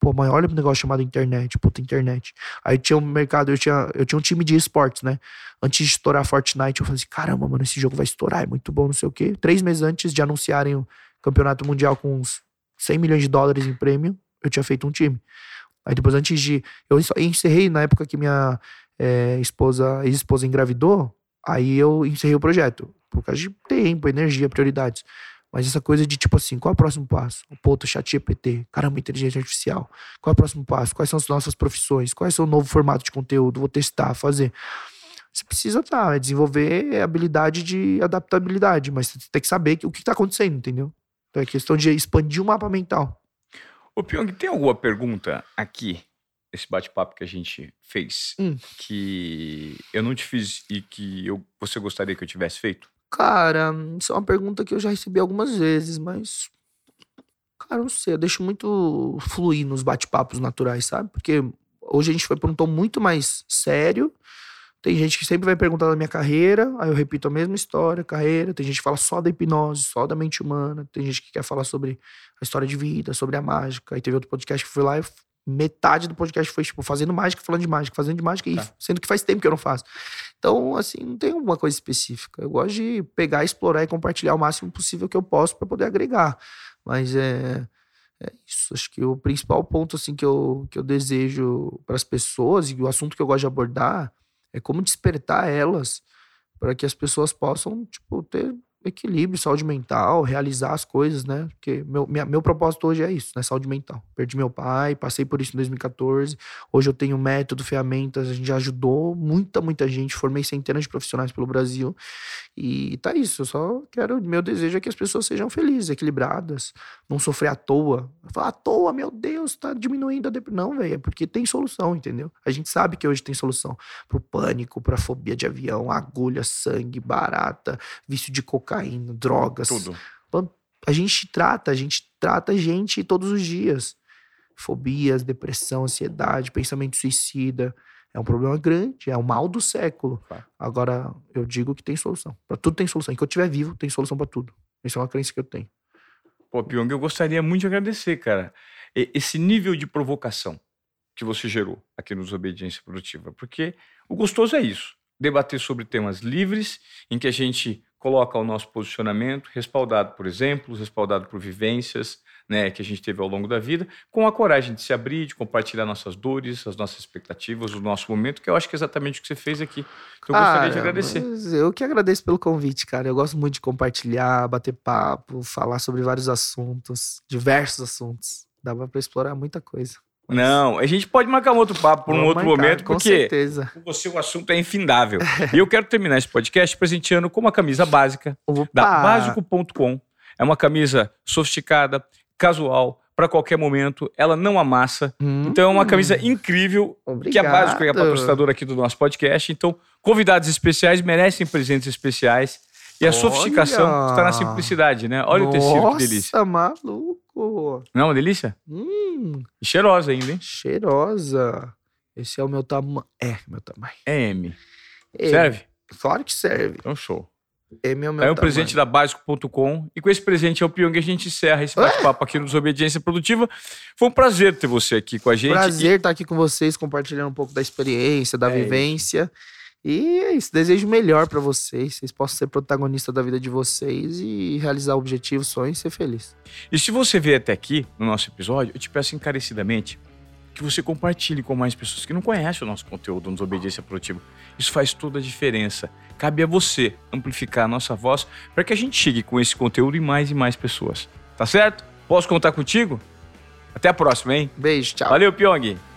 Pô, mas olha um negócio chamado internet, puta internet. Aí tinha um mercado, eu tinha, eu tinha um time de esportes, né? Antes de estourar Fortnite, eu falei assim: caramba, mano, esse jogo vai estourar, é muito bom, não sei o quê. Três meses antes de anunciarem o campeonato mundial com uns 100 milhões de dólares em prêmio, eu tinha feito um time. Aí depois, antes de. Eu encerrei na época que minha é, esposa, ex-esposa engravidou, aí eu encerrei o projeto. Por causa de tempo, energia, prioridades. Mas essa coisa de tipo assim, qual é o próximo passo? Pô, tô chat GPT, caramba, inteligência artificial. Qual é o próximo passo? Quais são as nossas profissões? Qual é o novo formato de conteúdo? Vou testar, fazer. Você precisa tá, é desenvolver habilidade de adaptabilidade, mas você tem que saber o que está acontecendo, entendeu? Então é questão de expandir o mapa mental. Ô Pyong, tem alguma pergunta aqui, esse bate-papo que a gente fez, hum. que eu não te fiz e que eu, você gostaria que eu tivesse feito? Cara, isso é uma pergunta que eu já recebi algumas vezes, mas. Cara, não sei, eu deixo muito fluir nos bate-papos naturais, sabe? Porque hoje a gente foi por um tom muito mais sério. Tem gente que sempre vai perguntar da minha carreira, aí eu repito a mesma história, carreira. Tem gente que fala só da hipnose, só da mente humana. Tem gente que quer falar sobre a história de vida, sobre a mágica. Aí teve outro podcast que foi lá e metade do podcast foi, tipo, fazendo mágica, falando de mágica, fazendo de mágica, tá. sendo que faz tempo que eu não faço. Então, assim, não tem alguma coisa específica. Eu gosto de pegar, explorar e compartilhar o máximo possível que eu posso para poder agregar. Mas é, é, isso. Acho que o principal ponto, assim, que eu, que eu desejo para as pessoas e o assunto que eu gosto de abordar é como despertar elas para que as pessoas possam, tipo, ter equilíbrio, saúde mental, realizar as coisas, né? Porque meu, minha, meu propósito hoje é isso, né? Saúde mental. Perdi meu pai, passei por isso em 2014. Hoje eu tenho método, ferramentas, a gente já ajudou muita, muita gente. Formei centenas de profissionais pelo Brasil. E tá isso. Eu só quero. Meu desejo é que as pessoas sejam felizes, equilibradas, não sofrer à toa. Falar à toa, meu Deus, tá diminuindo a depressão. Não, velho, é porque tem solução, entendeu? A gente sabe que hoje tem solução pro pânico, pra fobia de avião, agulha, sangue, barata, vício de cocaína cocaína, drogas. Tudo. A gente trata, a gente trata a gente todos os dias. Fobias, depressão, ansiedade, pensamento suicida. É um problema grande, é o mal do século. Tá. Agora, eu digo que tem solução. Para tudo tem solução. Enquanto eu estiver vivo, tem solução para tudo. Essa é uma crença que eu tenho. Pô, Pyong, eu gostaria muito de agradecer, cara. Esse nível de provocação que você gerou aqui no Desobediência Produtiva, porque o gostoso é isso, debater sobre temas livres, em que a gente coloca o nosso posicionamento, respaldado por exemplos, respaldado por vivências, né, que a gente teve ao longo da vida, com a coragem de se abrir, de compartilhar nossas dores, as nossas expectativas, o nosso momento, que eu acho que é exatamente o que você fez aqui. Então, eu gostaria de agradecer. Eu que agradeço pelo convite, cara. Eu gosto muito de compartilhar, bater papo, falar sobre vários assuntos, diversos assuntos. Dava para explorar muita coisa. Não, a gente pode marcar um outro papo por um outro marcar, momento, porque certeza. você o assunto é infindável. (laughs) e eu quero terminar esse podcast presenteando com uma camisa básica Opa. da básico.com. É uma camisa sofisticada, casual, para qualquer momento. Ela não amassa. Hum, então é uma camisa incrível, obrigado. que a Básico é a patrocinadora aqui do nosso podcast. Então, convidados especiais merecem presentes especiais. E a Olha. sofisticação está na simplicidade, né? Olha Nossa, o tecido, que delícia. Nossa, maluco. Não, uma delícia? Hum. E cheirosa ainda, hein? Cheirosa. Esse é o meu tamanho. É, meu tamanho. É M. M. Serve? Claro que serve. Então, show. M é o meu É um presente da Básico.com. E com esse presente é o Pyong a gente encerra esse bate-papo aqui no Desobediência Produtiva. Foi um prazer ter você aqui com a gente. Prazer estar aqui com vocês, compartilhando um pouco da experiência, da é vivência. Isso. E é isso. Desejo melhor para vocês. Vocês possam ser protagonista da vida de vocês e realizar objetivos, sonhos e ser feliz. E se você veio até aqui no nosso episódio, eu te peço encarecidamente que você compartilhe com mais pessoas que não conhecem o nosso conteúdo no Desobediência Produtiva. Isso faz toda a diferença. Cabe a você amplificar a nossa voz para que a gente chegue com esse conteúdo em mais e mais pessoas. Tá certo? Posso contar contigo? Até a próxima, hein? Beijo, tchau. Valeu, Pyong.